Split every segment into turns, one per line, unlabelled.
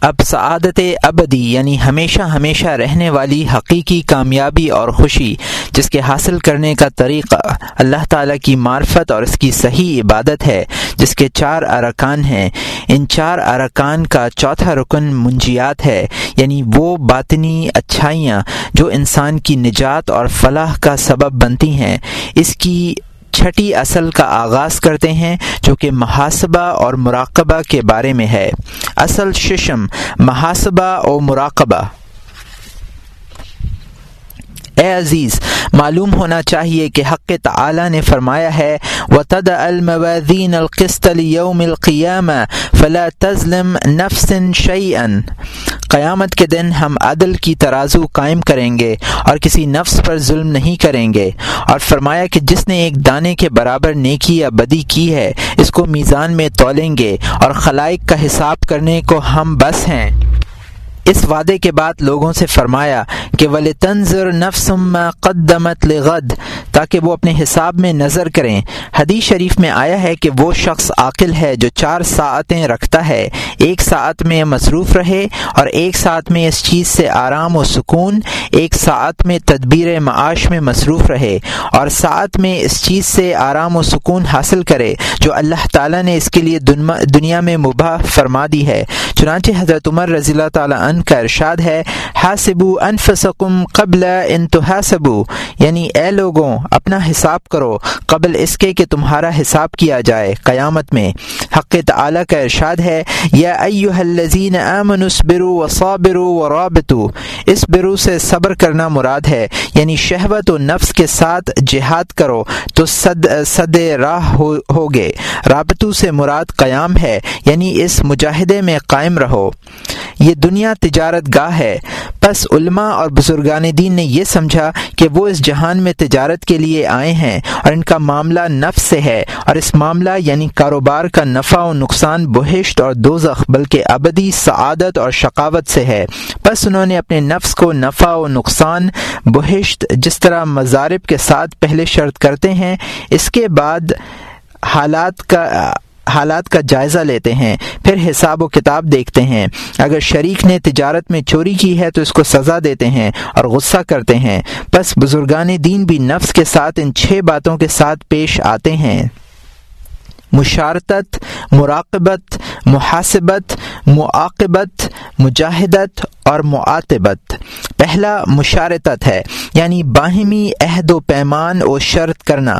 اب سعادت ابدی یعنی ہمیشہ ہمیشہ رہنے والی حقیقی کامیابی اور خوشی، جس کے حاصل کرنے کا طریقہ اللہ تعالیٰ کی معرفت اور اس کی صحیح عبادت ہے، جس کے چار ارکان ہیں۔ ان چار ارکان کا چوتھا رکن منجیات ہے یعنی وہ باطنی اچھائیاں جو انسان کی نجات اور فلاح کا سبب بنتی ہیں۔ اس کی چھٹی اصل کا آغاز کرتے ہیں، جو کہ محاسبہ اور مراقبہ کے بارے میں ہے۔ اصل ششم، محاسبہ اور مراقبہ۔ اے عزیز، معلوم ہونا چاہیے کہ حق تعالی نے فرمایا ہے و تد الموادین القسط یوم القیام فلا تظلم نفس شعین قیامت کے دن ہم عدل کی ترازو قائم کریں گے اور کسی نفس پر ظلم نہیں کریں گے۔ اور فرمایا کہ جس نے ایک دانے کے برابر نیکی یا بدی کی ہے، اس کو میزان میں تولیں گے اور خلائق کا حساب کرنے کو ہم بس ہیں۔ اس وعدے کے بعد لوگوں سے فرمایا کہ ولی تنظر نفسم قدمت لغد، تاکہ وہ اپنے حساب میں نظر کریں۔ حدیث شریف میں آیا ہے کہ وہ شخص عاقل ہے جو چار ساعتیں رکھتا ہے۔ ایک ساعت میں مصروف رہے اور ایک ساتھ میں اس چیز سے آرام و سکون، ایک ساعت میں تدبیر معاش میں مصروف رہے اور ساتھ میں اس چیز سے آرام و سکون حاصل کرے جو اللہ تعالیٰ نے اس کے لیے دنیا میں مباح فرما دی ہے۔ چنانچہ حضرت عمر رضی اللہ تعالیٰ عنہ کا ارشاد ہے، حاسبو انفسکم قبل انتحاسبو یعنی اے لوگوں، اپنا حساب کرو قبل اس کے کہ تمہارا حساب کیا جائے قیامت میں۔ حق تعالی کا ارشاد ہے، یا ایوہ الذین آمنوا اصبروا وصابروا ورابطوا۔ اس برو سے صبر کرنا مراد ہے یعنی شہوت و نفس کے ساتھ جہاد کرو تو صد صد راہ ہوگے۔ رابطو سے مراد قیام ہے یعنی اس مجاہدے میں قائم رہو۔ یہ دنیا تجارت گاہ ہے۔ بس علماء اور بزرگان دین نے یہ سمجھا کہ وہ اس جہان میں تجارت کے لیے آئے ہیں اور ان کا معاملہ نفس سے ہے اور اس معاملہ یعنی کاروبار کا نفع و نقصان بہشت اور دوزخ، بلکہ ابدی سعادت اور شقاوت سے ہے۔ بس انہوں نے اپنے نفس کو نفع و نقصان بہشت جس طرح مضارب کے ساتھ پہلے شرط کرتے ہیں، اس کے بعد حالات کا حالات کا جائزہ لیتے ہیں، پھر حساب و کتاب دیکھتے ہیں۔ اگر شریک نے تجارت میں چوری کی ہے تو اس کو سزا دیتے ہیں اور غصہ کرتے ہیں۔ بس بزرگان دین بھی نفس کے ساتھ ان چھ باتوں کے ساتھ پیش آتے ہیں۔ مشارتت مراقبت، محاسبت، معاقبت، مجاہدت اور معاتبت۔ پہلا مشارتت ہے یعنی باہمی عہد و پیمان و شرط کرنا۔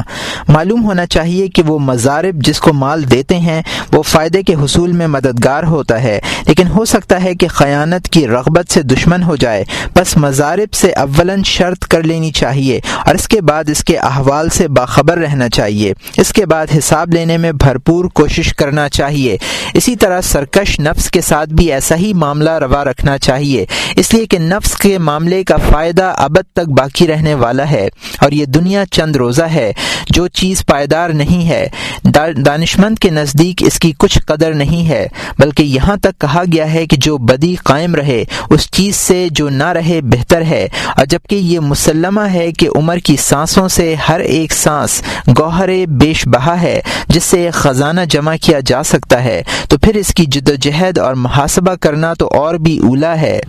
معلوم ہونا چاہیے کہ وہ مضارب جس کو مال دیتے ہیں، وہ فائدے کے حصول میں مددگار ہوتا ہے۔ لیکن ہو سکتا ہے کہ خیانت کی رغبت سے دشمن ہو جائے۔ بس مضارب سے اولاً شرط کر لینی چاہیے، اور اس کے بعد اس کے احوال سے باخبر رہنا چاہیے۔ اس کے بعد حساب لینے میں بھرپور کوشش کرنا چاہیے۔ اسی طرح سرکش نفس کے ساتھ بھی ایسا ہی معاملہ روا رکھنا چاہیے۔ اس لیے کہ نفس کے معاملے کا فائدہ ابد تک باقی رہنے والا ہے اور یہ دنیا چند روزہ ہے۔ جو چیز پائیدار نہیں ہے دانشمند کے نزدیک اس کی کچھ قدر نہیں ہے۔ بلکہ یہاں تک کہا گیا ہے کہ جو بدی قائم رہے، اس چیز سے جو نہ رہے بہتر ہے۔ اور جبکہ یہ مسلمہ ہے کہ عمر کی سانسوں سے ہر ایک سانس گوہر بیش بہا ہے، جس سے خزانہ جمع کیا جا سکتا ہے، تو پھر اس کی جد و جہد اور محاسبہ کرنا تو اور بھی اولا ہے۔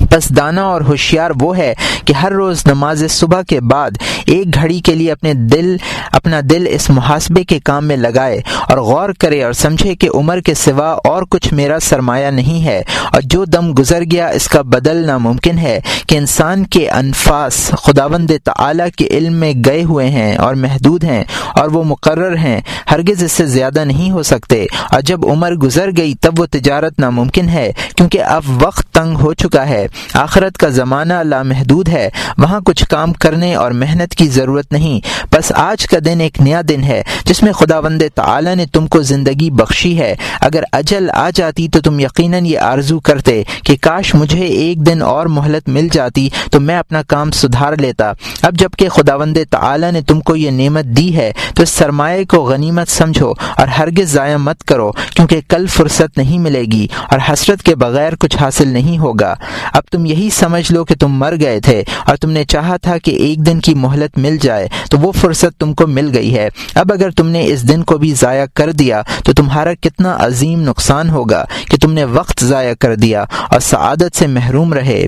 بس دانا اور ہوشیار وہ ہے کہ ہر روز نماز صبح کے بعد ایک گھڑی کے لیے اپنے دل، اپنا دل اس محاسبے کے کام میں لگائے اور غور کرے اور سمجھے کہ عمر کے سوا اور کچھ میرا سرمایہ نہیں ہے اور جو دم گزر گیا اس کا بدل ناممکن ہے کہ انسان کے انفاس خداوند تعالی کے علم میں گئے ہوئے ہیں اور محدود ہیں اور وہ مقرر ہیں، ہرگز اس سے زیادہ نہیں ہو سکتے اور جب عمر گزر گئی تب وہ تجارت ناممکن ہے کیونکہ اب وقت تنگ ہو چکا ہے۔ آخرت کا زمانہ لامحدود ہے۔ وہاں کچھ کام کرنے اور محنت کی ضرورت نہیں۔ بس آج کا دن ایک نیا دن ہے، جس میں خدا وند تعالی نے تم کو زندگی بخشی ہے۔ اگر اجل آ جاتی تو تم یقیناً یہ آرزو کرتے کہ کاش مجھے ایک دن اور مہلت مل جاتی تو میں اپنا کام سدھار لیتا۔ اب جبکہ خدا وند تعالی نے تم کو یہ نعمت دی ہے تو اس سرمایہ کو غنیمت سمجھو اور ہرگز ضائع مت کرو، کیونکہ کل فرصت نہیں ملے گی اور حسرت کے بغیر کچھ حاصل نہیں ہوگا۔ اب تم یہی سمجھ لو کہ تم مر گئے تھے اور تم نے چاہا تھا کہ ایک دن کی مہلت مل جائے، تو وہ فرصت تم کو مل گئی ہے۔ اب اگر تم نے اس دن کو بھی ضائع کر دیا، تو تمہارا کتنا عظیم نقصان ہوگا کہ تم نے وقت ضائع کر دیا اور سعادت سے محروم رہے۔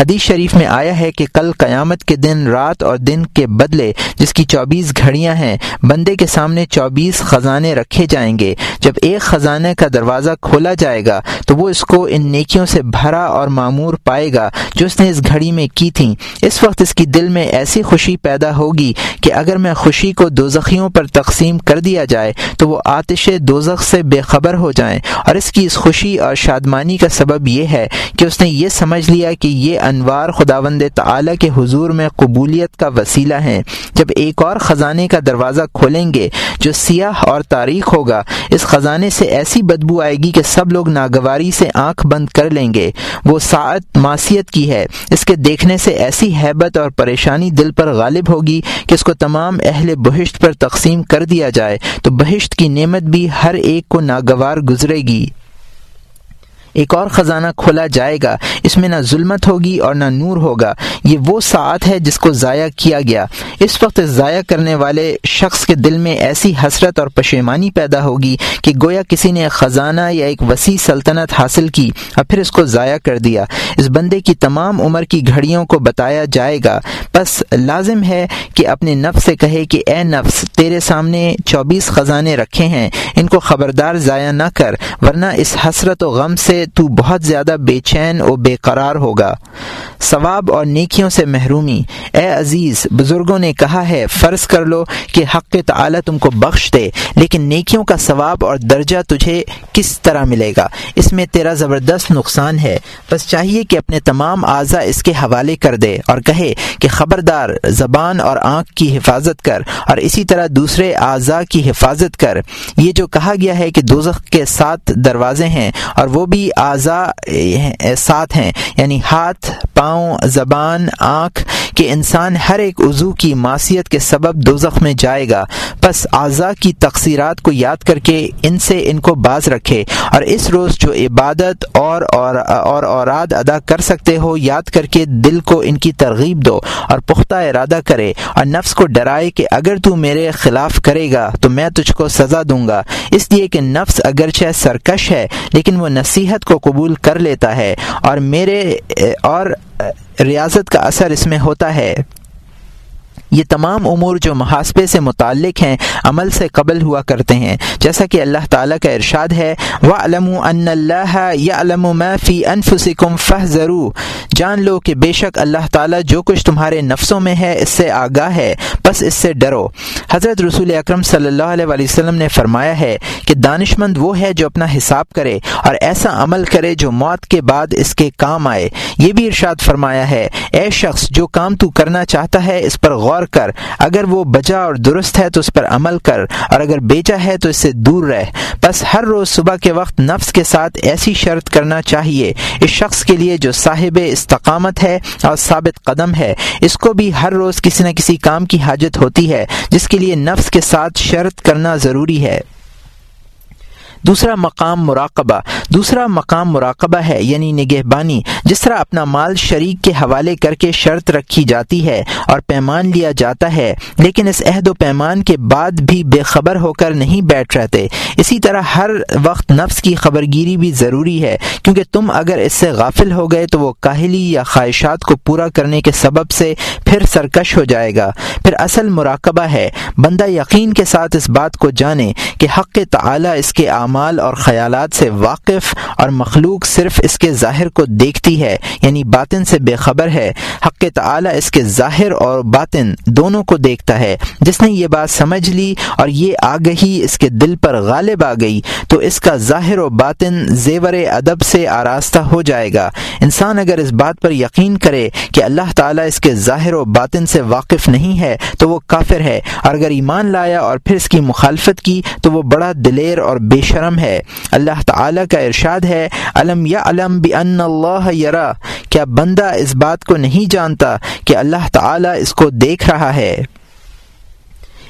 حدیث شریف میں آیا ہے کہ کل قیامت کے دن رات اور دن کے بدلے جس کی چوبیس گھڑیاں ہیں، بندے کے سامنے چوبیس خزانے رکھے جائیں گے۔ جب ایک خزانے کا دروازہ کھولا جائے گا، تو وہ اس کو ان نیکیوں سے بھرا اور معمور پائے گا جو اس نے اس گھڑی میں کی تھیں۔ اس وقت اس کی دل میں ایسی خوشی پیدا ہوگی کہ اگر میں خوشی کو دوزخیوں پر تقسیم کر دیا جائے، تو وہ آتش دوزخ سے بے خبر ہو جائیں۔ اور اس کی اس خوشی اور شادمانی کا سبب یہ ہے کہ اس نے یہ سمجھ لیا کہ یہ انوار خداوند تعالی کے حضور میں قبولیت کا وسیلہ ہیں۔ جب ایک اور خزانے کا دروازہ کھولیں گے جو سیاہ اور تاریخ ہوگا، اس خزانے سے ایسی بدبو آئے گی کہ سب لوگ ناگواری سے آنکھ بند کر لیں گے۔ وہ ساعت معصیت کی ہے۔ اس کے دیکھنے سے ایسی حیبت اور پریشانی دل پر غالب ہوگی کہ اس کو تمام اہل بہشت پر تقسیم کر دیا جائے۔ تو بہشت کی نعمت بھی ہر ایک کو ناگوار گزرے گی۔ ایک اور خزانہ کھولا جائے گا، اس میں نہ ظلمت ہوگی اور نہ نور ہوگا۔ یہ وہ ساعت ہے جس کو ضائع کیا گیا۔ اس وقت ضائع کرنے والے شخص کے دل میں ایسی حسرت اور پشیمانی پیدا ہوگی کہ گویا کسی نے خزانہ یا ایک وسیع سلطنت حاصل کی اور پھر اس کو ضائع کر دیا۔ اس بندے کی تمام عمر کی گھڑیوں کو بتایا جائے گا۔ بس لازم ہے کہ اپنے نفس سے کہے کہ اے نفس، تیرے سامنے چوبیس خزانے رکھے ہیں۔ ان کو خبردار ضائع نہ کر، ورنہ اس حسرت و غم سے تو بہت زیادہ بے چین و بے قرار ہوگا۔ ثواب اور نیکیوں سے محرومی۔ اے عزیز، بزرگوں نے کہا ہے، فرض کر لو کہ حق تعالی تم کو بخش دے، لیکن نیکیوں کا ثواب اور درجہ تجھے کس طرح ملے گا؟ اس میں تیرا زبردست نقصان ہے۔ بس چاہیے کہ اپنے تمام اعضا اس کے حوالے کر دے اور کہے کہ خبردار، زبان اور آنکھ کی حفاظت کر اور اسی طرح دوسرے اعضاء کی حفاظت کر۔ یہ جو کہا گیا ہے کہ دوزخ کے سات دروازے ہیں اور وہ بھی اعضا ساتھ ہیں۔ یعنی ہاتھ، پاؤں، زبان، آنکھ کہ انسان ہر ایک عضو کی معصیت کے سبب دوزخ میں جائے گا۔ بس اعضا کی تقصیرات کو یاد کر کے ان سے ان کو باز رکھے۔ اور اس روز جو عبادت اور اور اور اوراد ادا کر سکتے ہو، یاد کر کے دل کو ان کی ترغیب دو اور پختہ ارادہ کرے۔ اور نفس کو ڈرائے کہ اگر تو میرے خلاف کرے گا، تو میں تجھ کو سزا دوں گا۔ اس لیے کہ نفس اگرچہ سرکش ہے، لیکن وہ نصیحت کو قبول کر لیتا ہے اور میرے، اور، ریاضت کا اثر اس میں ہوتا ہے۔ یہ تمام امور جو محاسبے سے متعلق ہیں، عمل سے قبل ہوا کرتے ہیں۔ جیسا کہ اللہ تعالیٰ کا ارشاد ہے و علم اللہ یا علم فی انفسکم فہ جان لو کہ بے شک اللہ تعالیٰ جو کچھ تمہارے نفسوں میں ہے، اس سے آگاہ ہے۔ بس اس سے ڈرو۔ حضرت رسول اکرم صلی اللہ علیہ وسلم نے فرمایا ہے کہ دانش مند وہ ہے جو اپنا حساب کرے اور ایسا عمل کرے جو موت کے بعد اس کے کام آئے۔ یہ بھی ارشاد فرمایا ہے، اے شخص، جو کام تو کرنا چاہتا ہے، اس پر غور غور کر اگر وہ بجا اور درست ہے تو اس پر عمل کر اور اگر بیچا ہے تو اس سے دور رہ۔ بس ہر روز صبح کے وقت نفس کے ساتھ ایسی شرط کرنا چاہیے اس شخص کے لیے جو صاحب استقامت ہے اور ثابت قدم ہے۔ اس کو بھی ہر روز کسی نہ کسی کام کی حاجت ہوتی ہے، جس کے لیے نفس کے ساتھ شرط کرنا ضروری ہے۔ دوسرا مقام مراقبہ۔ دوسرا مقام مراقبہ ہے یعنی نگہبانی۔ جس طرح اپنا مال شریک کے حوالے کر کے شرط رکھی جاتی ہے اور پیمان لیا جاتا ہے، لیکن اس عہد و پیمان کے بعد بھی بے خبر ہو کر نہیں بیٹھ رہتے۔ اسی طرح ہر وقت نفس کی خبرگیری بھی ضروری ہے، کیونکہ تم اگر اس سے غافل ہو گئے تو وہ کاہلی یا خواہشات کو پورا کرنے کے سبب سے پھر سرکش ہو جائے گا۔ پھر اصل مراقبہ ہے۔ بندہ یقین کے ساتھ اس بات کو جانے کہ حق تعالی اس کے اعمال اور خیالات سے واقف اور مخلوق صرف اس کے ظاہر کو دیکھتی ہے۔ ہے یعنی باطن سے بے خبر ہے۔ حق تعالی اس کے ظاہر اور باطن دونوں کو دیکھتا ہے۔ جس نے یہ بات سمجھ لی اور یہ آگہی اس کے دل پر غالب آ گئی، تو اس کا ظاہر و باطن زیور ادب سے آراستہ ہو جائے گا۔ انسان اگر اس بات پر یقین کرے کہ اللہ تعالیٰ اس کے ظاہر و باطن سے واقف نہیں ہے، تو وہ کافر ہے۔ اور اگر ایمان لایا اور پھر اس کی مخالفت کی، تو وہ بڑا دلیر اور بے شرم ہے۔ اللہ تعالی کا ارشاد ہے علم یا علم بن اللہ یرا، کیا بندہ اس بات کو نہیں جانتا کہ اللہ تعالی اس کو دیکھ رہا ہے؟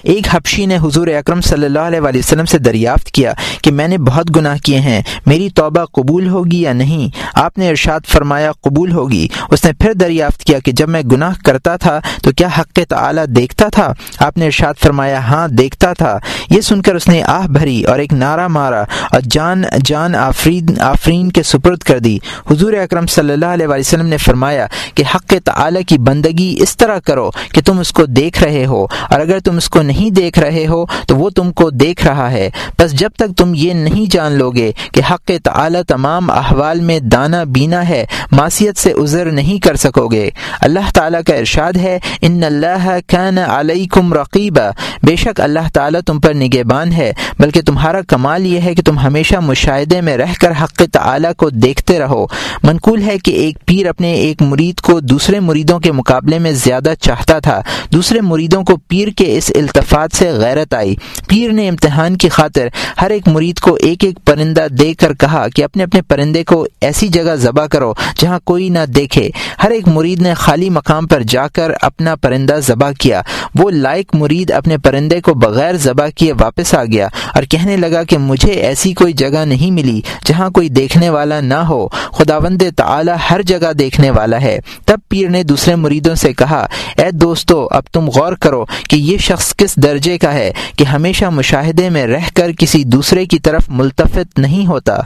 ایک حبشی نے حضور اکرم صلی اللہ علیہ وسلم سے دریافت کیا کہ میں نے بہت گناہ کیے ہیں، میری توبہ قبول ہوگی یا نہیں؟ آپ نے ارشاد فرمایا قبول ہوگی۔ اس نے پھر دریافت کیا کہ جب میں گناہ کرتا تھا تو کیا حق تعالی دیکھتا تھا؟ آپ نے ارشاد فرمایا ہاں دیکھتا تھا۔ یہ سن کر اس نے آہ بھری اور ایک نعرہ مارا اور جان جان آفرین آفرین کے سپرد کر دی۔ حضور اکرم صلی اللہ علیہ وسلم نے فرمایا کہ حق تعالی کی بندگی اس طرح کرو کہ تم اس کو دیکھ رہے ہو اور اگر تم اس کو نہیں دیکھ رہے ہو تو وہ تم کو دیکھ رہا ہے۔ بس جب تک تم یہ نہیں جان لو گے کہ حق تعالی تمام احوال میں دانا بینا ہے، معصیت سے عذر نہیں کر سکو گے اللہ تعالیٰ کا ارشاد ہے، ان اللہ کان علیکم رقیبہ بے شک اللہ تعالیٰ تم پر نگہبان ہے، بلکہ تمہارا کمال یہ ہے کہ تم ہمیشہ مشاہدے میں رہ کر حق تعالی کو دیکھتے رہو۔ منقول ہے کہ ایک پیر اپنے ایک مرید کو دوسرے مریدوں کے مقابلے میں زیادہ چاہتا تھا۔ دوسرے مریدوں کو پیر کے اس التفاط سے غیرت آئی۔ پیر نے امتحان کی خاطر ہر ایک مرید کو ایک ایک پرندہ دے کر کہا کہ اپنے اپنے پرندے کو ایسی جگہ ذبح کرو جہاں کوئی نہ دیکھے۔ ہر ایک مرید نے خالی مقام پر جا کر اپنا پرندہ ذبح کیا۔ وہ لائق مرید اپنے پرندے کو بغیر ذبح کیے واپس آ گیا اور کہنے لگا کہ مجھے ایسی کوئی جگہ نہیں ملی جہاں کوئی دیکھنے والا نہ ہو۔ خداوند تعالی ہر جگہ دیکھنے والا ہے۔ تب پیر نے دوسرے مریدوں سے کہا، اے دوستو، اب تم غور کرو کہ یہ شخص کس درجے کا ہے کہ ہمیشہ مشاہدے میں رہ کر کسی دوسرے کی طرف ملتفت نہیں ہوتا۔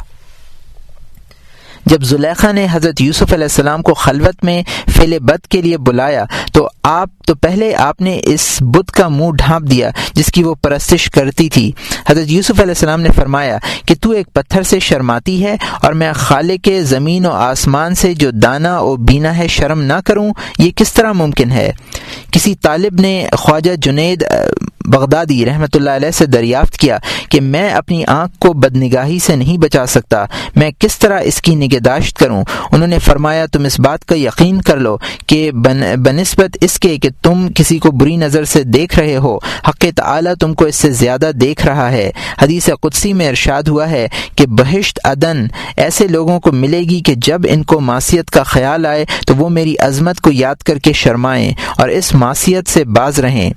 جب زلیخا نے حضرت یوسف علیہ السلام کو خلوت میں فیل بد کے لیے بلایا، تو آپ تو پہلے آپ نے اس بت کا منہ ڈھانپ دیا، جس کی وہ پرستش کرتی تھی۔ حضرت یوسف علیہ السلام نے فرمایا کہ تو ایک پتھر سے شرماتی ہے اور میں خالے کے زمین و آسمان سے جو دانا و بینا ہے شرم نہ کروں، یہ کس طرح ممکن ہے؟ کسی طالب نے خواجہ جنید بغدادی رحمۃ اللہ علیہ سے دریافت کیا کہ میں اپنی آنکھ کو بدنگاہی سے نہیں بچا سکتا۔ میں کس طرح اس کی نگہداشت کروں؟ انہوں نے فرمایا، تم اس بات کا یقین کر لو کہ بنسبت اس کے کہ تم کسی کو بری نظر سے دیکھ رہے ہو، حق تعالی تم کو اس سے زیادہ دیکھ رہا ہے۔ حدیث قدسی میں ارشاد ہوا ہے کہ بہشت عدن ایسے لوگوں کو ملے گی کہ جب ان کو معصیت کا خیال آئے تو وہ میری عظمت کو یاد کر کے شرمائیں اور اس معصیت سے باز رہیں۔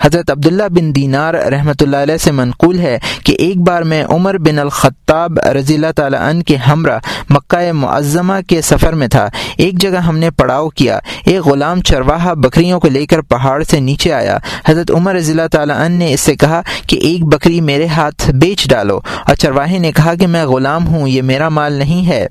حضرت عبداللہ بن دینار رحمۃ اللہ علیہ سے منقول ہے کہ ایک بار میں عمر بن الخطاب رضی اللہ تعالیٰ عنہ کے ہمراہ مکہ معظمہ کے سفر میں تھا۔ ایک جگہ ہم نے پڑاؤ کیا۔ ایک غلام چرواہا بکریوں کو لے کر پہاڑ سے نیچے آیا۔ حضرت عمر رضی اللہ تعالیٰ عنہ نے اس سے کہا کہ ایک بکری میرے ہاتھ بیچ ڈالو۔ اور چرواہے نے کہا کہ میں غلام ہوں، یہ میرا مال نہیں ہے۔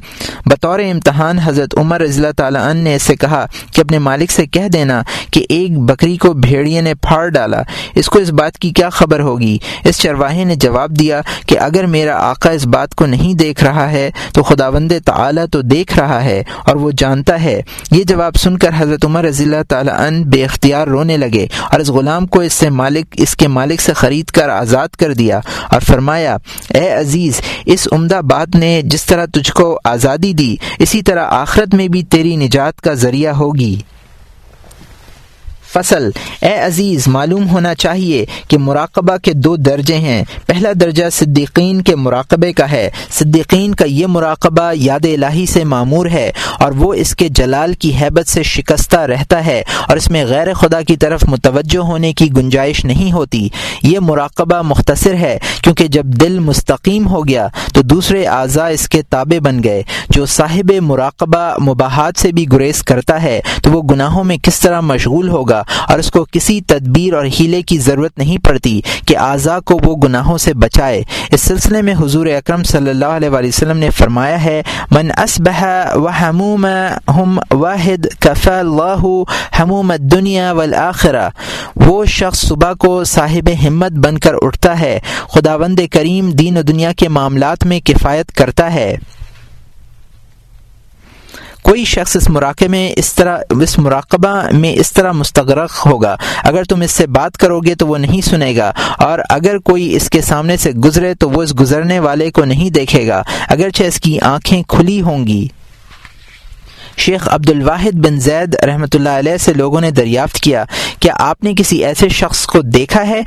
بطور امتحان حضرت عمر رضی اللہ تعالیٰ عنہ نے اس سے کہا کہ اپنے مالک سے کہہ دینا کہ ایک بکری کو بھیڑیے نے پھاڑ ڈالا۔ اس کو اس بات کی کیا خبر ہوگی؟ اس چرواہے نے جواب دیا کہ اگر میرا آقا اس بات کو نہیں دیکھ رہا ہے تو خدا وند تعالیٰ تو دیکھ رہا ہے اور وہ جانتا ہے۔ یہ جواب سن کر حضرت عمر رضی اللہ تعالیٰ عنہ بے اختیار رونے لگے اور اس غلام کو اس سے مالک، اس کے مالک سے خرید کر آزاد کر دیا اور فرمایا، اے عزیز، اس عمدہ بات نے جس طرح تجھ کو آزادی دی، اسی طرح آخرت میں بھی تیری نجات کا ذریعہ ہوگی۔ فصل۔ اے عزیز، معلوم ہونا چاہیے کہ مراقبہ کے دو درجے ہیں۔ پہلا درجہ صدیقین کے مراقبے کا ہے۔ صدیقین کا یہ مراقبہ یاد الہی سے معمور ہے اور وہ اس کے جلال کی حیبت سے شکستہ رہتا ہے اور اس میں غیر خدا کی طرف متوجہ ہونے کی گنجائش نہیں ہوتی۔ یہ مراقبہ مختصر ہے کیونکہ جب دل مستقیم ہو گیا تو دوسرے اعضاء اس کے تابع بن گئے۔ جو صاحب مراقبہ مباحات سے بھی گریز کرتا ہے تو وہ گناہوں میں کس طرح مشغول ہوگا؟ اور اس کو کسی تدبیر اور ہیلے کی ضرورت نہیں پڑتی کہ اعضاء کو وہ گناہوں سے بچائے۔ اس سلسلے میں حضور اکرم صلی اللہ علیہ وسلم نے فرمایا ہے، من اسبح و ہم واحد کف اللہ حموم دنیا والآخرہ۔ وہ شخص صبح کو صاحب ہمت بن کر اٹھتا ہے، خداوند کریم دین و دنیا کے معاملات میں کفایت کرتا ہے۔ کوئی شخص اس مراقبے میں اس طرح اس مراقبہ میں اس طرح مستغرق ہوگا۔ اگر تم اس سے بات کرو گے تو وہ نہیں سنے گا، اور اگر کوئی اس کے سامنے سے گزرے تو وہ اس گزرنے والے کو نہیں دیکھے گا۔ اگرچہ اس کی آنکھیں کھلی ہوں گی۔ شیخ عبد الواحد بن زید رحمۃ اللہ علیہ سے لوگوں نے دریافت کیا کیا آپ نے کسی ایسے شخص کو دیکھا ہے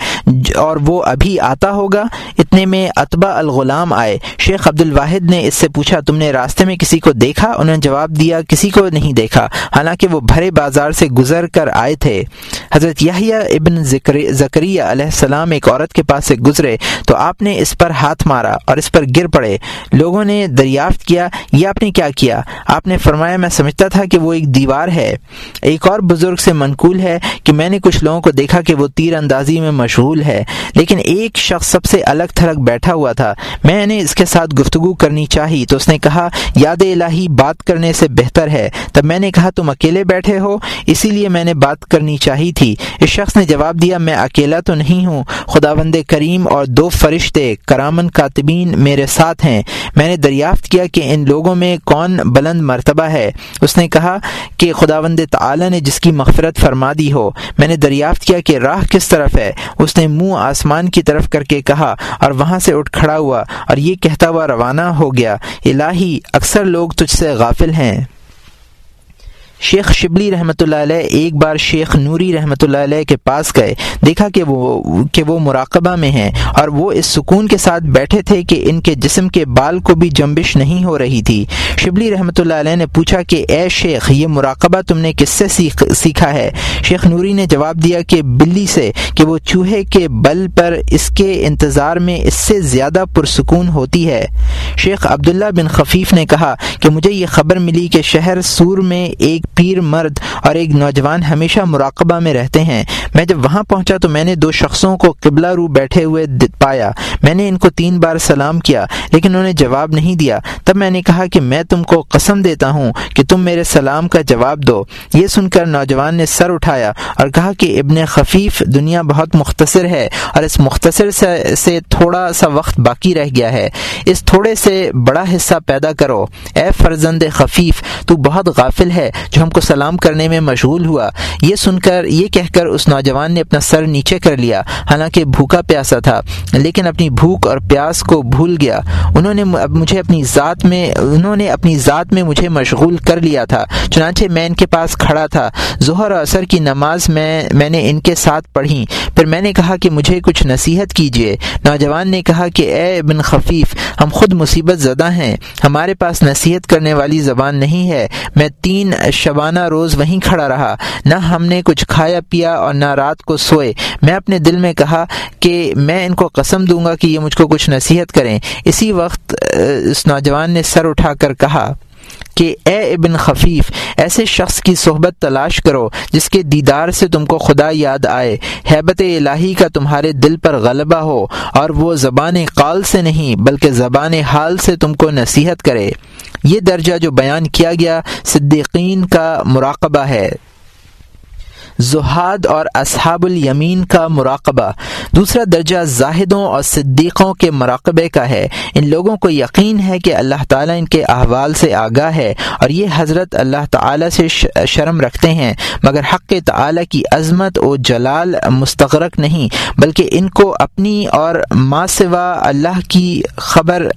اور وہ ابھی آتا ہوگا؟ اتنے میں اتبا الغلام آئے۔ شیخ عبد الواحد نے اس سے پوچھا، تم نے راستے میں کسی کو دیکھا؟ انہوں نے جواب دیا، کسی کو نہیں دیکھا۔ حالانکہ وہ بھرے بازار سے گزر کر آئے تھے۔ حضرت یاہیا ابن زکریہ علیہ السلام ایک عورت کے پاس سے گزرے تو آپ نے اس پر ہاتھ مارا اور اس پر گر پڑے۔ لوگوں نے دریافت کیا، یہ آپ نے کیا کیا؟ آپ نے فرمایا، میں سمجھتا تھا کہ وہ ایک دیوار ہے۔ ایک اور بزرگ سے منقول ہے کہ میں نے کچھ لوگوں کو دیکھا کہ وہ تیر اندازی میں مشغول ہے، لیکن ایک شخص سب سے الگ تھلگ بیٹھا ہوا تھا۔ میں نے اس کے ساتھ گفتگو کرنی چاہی تو اس نے کہا، یاد الہی، بات کرنے سے بہتر ہے۔ تب میں نے کہا، تم اکیلے بیٹھے ہو؟ اسی لیے میں نے بات کرنی چاہی تھی۔ اس شخص نے جواب دیا، میں اکیلا تو نہیں ہوں۔ خدا بند کریم اور دو فرشتے کرامن کاتبین میرے ساتھ ہیں۔ میں نے دریافت کیا کہ ان لوگوں میں کون بلند مرتبہ ہے۔ اس نے کہا کہ خداوند تعالی نے جس کی مغفرت فرما دی ہو، میں نے دریافت کیا کہ راہ کس طرف ہے؟ اس نے منہ آسمان کی طرف کر کے کہا اور وہاں سے اٹھ کھڑا ہوا اور یہ کہتا ہوا روانہ ہو گیا، الہی، اکثر لوگ تجھ سے غافل ہیں۔ شیخ شبلی رحمۃ اللہ علیہ ایک بار شیخ نوری رحمۃ اللہ علیہ کے پاس گئے، دیکھا کہ وہ کہ وہ مراقبہ میں ہیں اور وہ اس سکون کے ساتھ بیٹھے تھے کہ ان کے جسم کے بال کو بھی جنبش نہیں ہو رہی تھی۔ شبلی رحمۃ اللہ علیہ نے پوچھا کہ، اے شیخ، یہ مراقبہ تم نے کس سے سیکھ سیکھا ہے؟ شیخ نوری نے جواب دیا کہ، بلی سے، کہ وہ چوہے کے بل پر اس کے انتظار میں اس سے زیادہ پرسکون ہوتی ہے۔ شیخ عبداللہ بن خفیف نے کہا کہ، مجھے یہ خبر ملی کہ شہر سور میں ایک پیر مرد اور ایک نوجوان ہمیشہ مراقبہ میں رہتے ہیں۔ میں جب وہاں پہنچا تو میں نے دو شخصوں کو قبلہ رو بیٹھے ہوئے پایا۔ میں نے ان کو تین بار سلام کیا، لیکن انہوں نے جواب نہیں دیا۔ تب میں نے کہا کہ میں تم کو قسم دیتا ہوں کہ تم میرے سلام کا جواب دو۔ یہ سن کر نوجوان نے سر اٹھایا اور کہا کہ ابن خفیف دنیا بہت مختصر ہے اور اس مختصر سے تھوڑا سا وقت باقی رہ گیا ہے۔ اس تھوڑے سے بڑا حصہ پیدا کرو۔ اے فرزند خفیف، تو بہت غافل ہے جو ہم کو سلام کرنے میں مشغول ہوا۔ یہ سن کر، یہ کہہ کر اس نوجوان نے اپنا سر نیچے کر لیا۔ حالانکہ بھوکا پیاسا تھا، لیکن اپنی بھوک اور پیاس کو بھول گیا۔ انہوں نے مجھے اپنی ذات میں، انہوں نے اپنی ذات میں مجھے مشغول کر لیا تھا۔ چنانچہ میں ان کے پاس کھڑا تھا۔ ظہر اور اثر کی نماز میں میں نے ان کے ساتھ پڑھی۔ پھر میں نے کہا کہ مجھے کچھ نصیحت کیجیے۔ نوجوان نے کہا کہ، اے ابن خفیف، ہم خود مصیبت زدہ ہیں۔ ہمارے پاس نصیحت کرنے والی زبان نہیں ہے۔ میں تین شب شبانہ روز وہیں کھڑا رہا۔ نہ ہم نے کچھ کھایا پیا اور نہ رات کو سوئے۔ میں اپنے دل میں کہا کہ میں ان کو قسم دوں گا کہ یہ مجھ کو کچھ نصیحت کریں۔ اسی وقت اس نوجوان نے سر اٹھا کر کہا کہ اے ابن خفیف، ایسے شخص کی صحبت تلاش کرو جس کے دیدار سے تم کو خدا یاد آئے، حیبت الہی کا تمہارے دل پر غلبہ ہو، اور وہ زبان قال سے نہیں، بلکہ زبان حال سے تم کو نصیحت کرے۔ یہ درجہ جو بیان کیا گیا، صدیقین کا مراقبہ ہے۔ زہاد اور اصحاب الیمین کا مراقبہ۔ دوسرا درجہ زاہدوں اور صدیقوں کے مراقبے کا ہے۔ ان لوگوں کو یقین ہے کہ اللہ تعالیٰ ان کے احوال سے آگاہ ہے اور یہ حضرت اللہ تعالیٰ سے شرم رکھتے ہیں۔ مگر حق تعالیٰ کی عظمت و جلال مستغرق نہیں، بلکہ ان کو اپنی اور ماں سوا اللہ کی خبر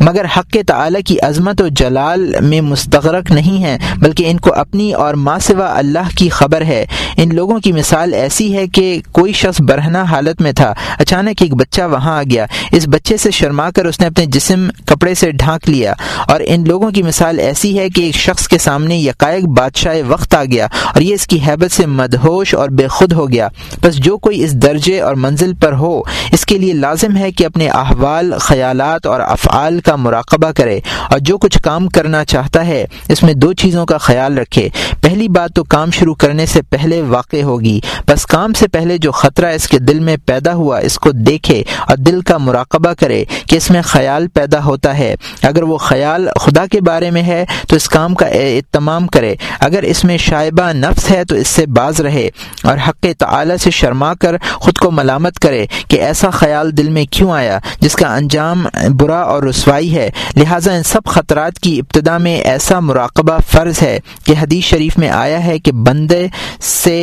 مگر حق تعالی کی عظمت و جلال میں مستغرق نہیں ہیں، بلکہ ان کو اپنی اور ماں سوا اللہ کی خبر ہے۔ ان لوگوں کی مثال ایسی ہے کہ کوئی شخص برہنہ حالت میں تھا، اچانک ایک بچہ وہاں آ گیا۔ اس بچے سے شرما کر اس نے اپنے جسم کپڑے سے ڈھانک لیا۔ اور ان لوگوں کی مثال ایسی ہے کہ ایک شخص کے سامنے یکائق بادشاہ وقت آ گیا اور یہ اس کی حیبت سے مدہوش اور بے خود ہو گیا۔ بس جو کوئی اس درجے اور منزل پر ہو، اس کے لیے لازم ہے کہ اپنے احوال، خیالات اور افعال کا مراقبہ کرے۔ اور جو کچھ کام کرنا چاہتا ہے، اس میں دو چیزوں کا خیال رکھے۔ پہلی بات تو کام شروع کرنے سے پہلے واقع ہوگی۔ بس کام سے پہلے جو خطرہ اس کے دل میں پیدا ہوا، اس کو دیکھے اور دل کا مراقبہ کرے کہ اس میں خیال پیدا ہوتا ہے۔ اگر وہ خیال خدا کے بارے میں ہے، تو اس کام کا اہتمام کرے۔ اگر اس میں شائبہ نفس ہے، تو اس سے باز رہے اور حق تعالی سے شرما کر خود کو ملامت کرے کہ ایسا خیال دل میں کیوں آیا، جس کا انجام برا اور رسوائی ہے۔ لہٰذا ان سب خطرات کی ابتدا میں ایسا مراقبہ فرض ہے کہ حدیث شریف میں آیا ہے کہ بندے سے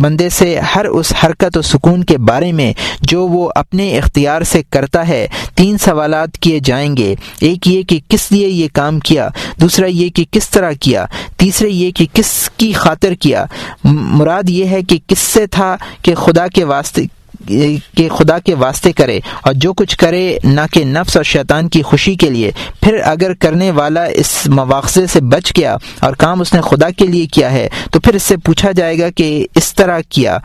بندے سے ہر اس حرکت و سکون کے بارے میں جو وہ اپنے اختیار سے کرتا ہے، تین سوالات کیے جائیں گے۔ ایک یہ کہ کس لیے یہ کام کیا؟ دوسرا یہ کہ کس طرح کیا؟ تیسرے یہ کہ کس کی خاطر کیا؟ مراد یہ ہے کہ کس سے تھا کہ خدا کے واسطے کہ خدا کے واسطے کرے اور جو کچھ کرے نہ کہ نفس اور شیطان کی خوشی کے لیے۔ پھر اگر کرنے والا اس مواخذے سے بچ گیا اور کام اس نے خدا کے لیے کیا ہے، تو پھر اس سے پوچھا جائے گا کہ اس طرح کیا۔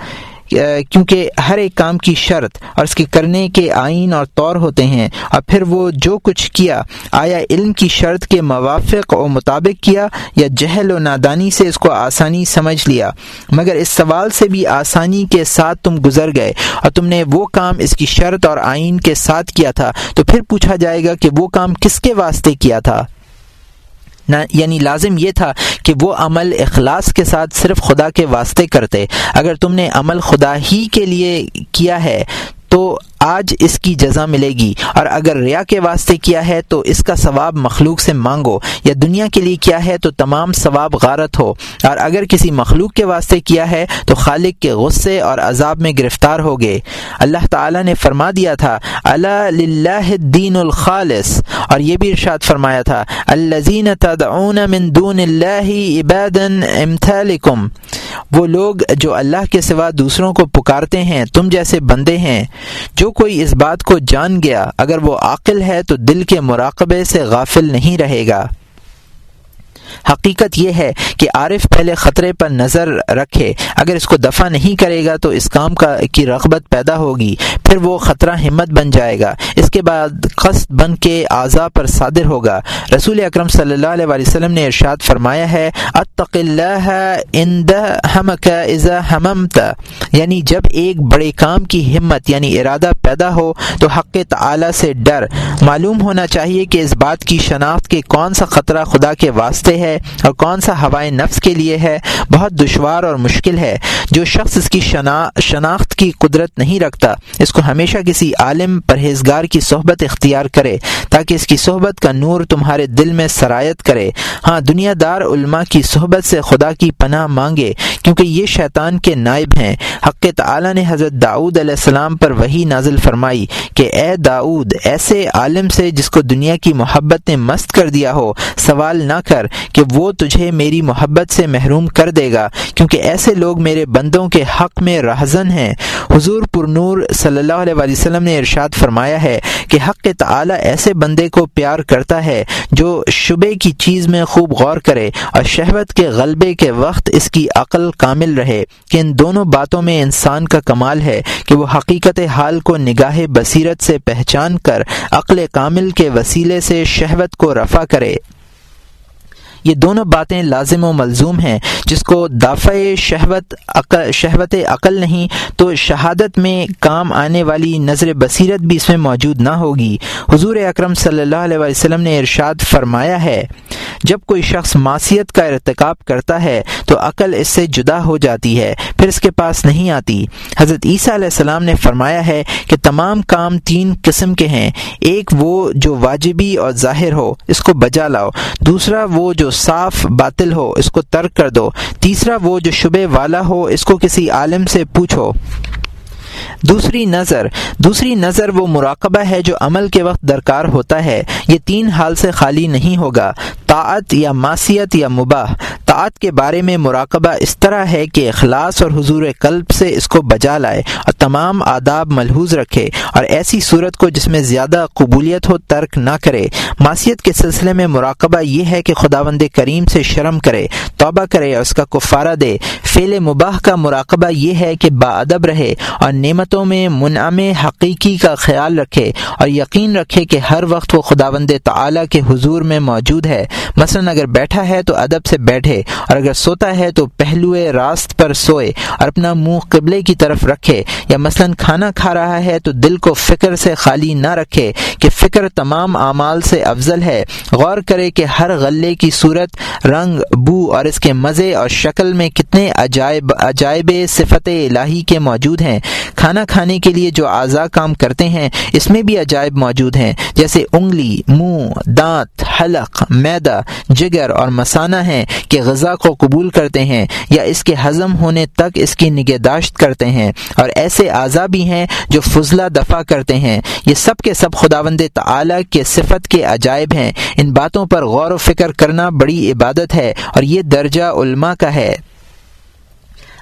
کیونکہ ہر ایک کام کی شرط اور اس کے کرنے کے آئین اور طور ہوتے ہیں اور پھر وہ جو کچھ کیا، آیا علم کی شرط کے موافق و مطابق کیا یا جہل و نادانی سے اس کو آسانی سمجھ لیا؟ مگر اس سوال سے بھی آسانی کے ساتھ تم گزر گئے اور تم نے وہ کام اس کی شرط اور آئین کے ساتھ کیا تھا، تو پھر پوچھا جائے گا کہ وہ کام کس کے واسطے کیا تھا؟ یعنی لازم یہ تھا کہ وہ عمل اخلاص کے ساتھ صرف خدا کے واسطے کرتے۔ اگر تم نے عمل خدا ہی کے لیے کیا ہے، تو آج اس کی جزا ملے گی۔ اور اگر ریا کے واسطے کیا ہے تو اس کا ثواب مخلوق سے مانگو۔ یا دنیا کے لیے کیا ہے تو تمام ثواب غارت ہو۔ اور اگر کسی مخلوق کے واسطے کیا ہے تو خالق کے غصے اور عذاب میں گرفتار ہو گئے اللہ تعالیٰ نے فرما دیا تھا اللہ الدین الخالص اور یہ بھی ارشاد فرمایا تھا تدعون من دون اللہ امثالکم وہ لوگ جو اللہ کے سوا دوسروں کو پکارتے ہیں، تم جیسے بندے ہیں۔ جو کوئی اس بات کو جان گیا، اگر وہ عاقل ہے تو دل کے مراقبے سے غافل نہیں رہے گا۔ حقیقت یہ ہے کہ عارف پہلے خطرے پر نظر رکھے، اگر اس کو دفع نہیں کرے گا تو اس کام کا کی رغبت پیدا ہوگی، پھر وہ خطرہ ہمت بن جائے گا۔ اس کے بعد قصد بن کے اعضاء پر صادر ہوگا۔ رسول اکرم صلی اللہ علیہ وسلم نے ارشاد فرمایا ہے اتق اللہ اذا حممت. یعنی جب ایک بڑے کام کی ہمت یعنی ارادہ پیدا ہو تو حق تعالی سے ڈر۔ معلوم ہونا چاہیے کہ اس بات کی شناخت کے کون سا خطرہ خدا کے واسطے ہے اور کون سا ہوائے نفس کے لیے ہے؟ بہت دشوار اور مشکل ہے۔ جو شخص اس کی شناخت کی قدرت نہیں رکھتا، اس کو ہمیشہ کسی عالم پرہیزگار کی صحبت اختیار کرے، تاکہ اس کی صحبت کا نور تمہارے دل میں سرایت کرے۔ ہاں دنیا دار علماء کی صحبت سے خدا کی پناہ مانگے، کیونکہ یہ شیطان کے نائب ہیں۔ حق تعالی نے حضرت داؤد علیہ السلام پر وہی نازل فرمائی کہ، اے داؤد، ایسے عالم سے جس کو دنیا کی محبت نے مست کر دیا ہو، سوال نہ کر کہ وہ تجھے میری محبت سے محروم کر دے گا، کیونکہ ایسے لوگ میرے بندوں کے حق میں رہزن ہیں۔ حضور پر نور صلی اللہ علیہ وسلم نے ارشاد فرمایا ہے کہ حق تعالی ایسے بندے کو پیار کرتا ہے جو شبے کی چیز میں خوب غور کرے اور شہوت کے غلبے کے وقت اس کی عقل کامل رہے کہ ان دونوں باتوں میں انسان کا کمال ہے کہ وہ حقیقت حال کو نگاہ بصیرت سے پہچان کر، عقل کامل کے وسیلے سے شہوت کو رفع کرے۔ یہ دونوں باتیں لازم و ملزوم ہیں۔ جس کو دافع شہوت عقل شہوت عقل نہیں، تو شہادت میں کام آنے والی نظر بصیرت بھی اس میں موجود نہ ہوگی۔ حضور اکرم صلی اللہ علیہ وسلم نے ارشاد فرمایا ہے۔ جب کوئی شخص معصیت کا ارتکاب کرتا ہے تو عقل اس سے جدا ہو جاتی ہے، پھر اس کے پاس نہیں آتی۔ حضرت عیسیٰ علیہ السلام نے فرمایا ہے کہ تمام کام تین قسم کے ہیں۔ ایک وہ جو واجبی اور ظاہر ہو، اس کو بجا لاؤ۔ دوسرا وہ جو صاف باطل ہو، اس کو ترک کر دو۔ تیسرا وہ جو شبے والا ہو، اس کو کسی عالم سے پوچھو۔ دوسری نظر دوسری نظر وہ مراقبہ ہے جو عمل کے وقت درکار ہوتا ہے۔ یہ تین حال سے خالی نہیں ہوگا۔ طاعت یا معصیت یا مباح۔ طاعت کے بارے میں مراقبہ اس طرح ہے کہ اخلاص اور حضور قلب سے اس کو بجا لائے اور تمام آداب ملحوظ رکھے اور ایسی صورت کو جس میں زیادہ قبولیت ہو ترک نہ کرے۔ معصیت کے سلسلے میں مراقبہ یہ ہے کہ خدا وند کریم سے شرم کرے، توبہ کرے اور اس کا کفارہ دے۔ فعل مباح کا مراقبہ یہ ہے کہ با ادب رہے اور نعمتوں میں منعم حقیقی کا خیال رکھے اور یقین رکھے کہ ہر وقت وہ خدا وند تعلیٰ کے حضور میں موجود ہے۔ مثلا اگر بیٹھا ہے تو ادب سے بیٹھے اور اگر سوتا ہے تو پہلو راست پر سوئے اور اپنا منہ قبلے کی طرف رکھے یا مثلا کھانا کھا رہا ہے تو دل کو فکر سے خالی نہ رکھے کہ فکر تمام اعمال سے افضل ہے۔ غور کرے کہ ہر غلے کی صورت رنگ، بو اور اس کے مزے اور شکل میں کتنے عجائب عجائب صفت الہی کے موجود ہیں۔ کھانا کھانے کے لیے جو اعضاء کام کرتے ہیں، اس میں بھی عجائب موجود ہیں۔ جیسے انگلی، منہ، دانت، حلق میدا جگر اور مسانہ ہیں کہ غذا کو قبول کرتے ہیں یا اس کے ہضم ہونے تک اس کی نگہداشت کرتے ہیں۔ اور ایسے اعضاء بھی ہیں جو فضلہ دفع کرتے ہیں۔ یہ سب کے سب خداوند تعالی کے صفت کے عجائب ہیں۔ ان باتوں پر غور و فکر کرنا بڑی عبادت ہے اور یہ درجہ علماء کا ہے۔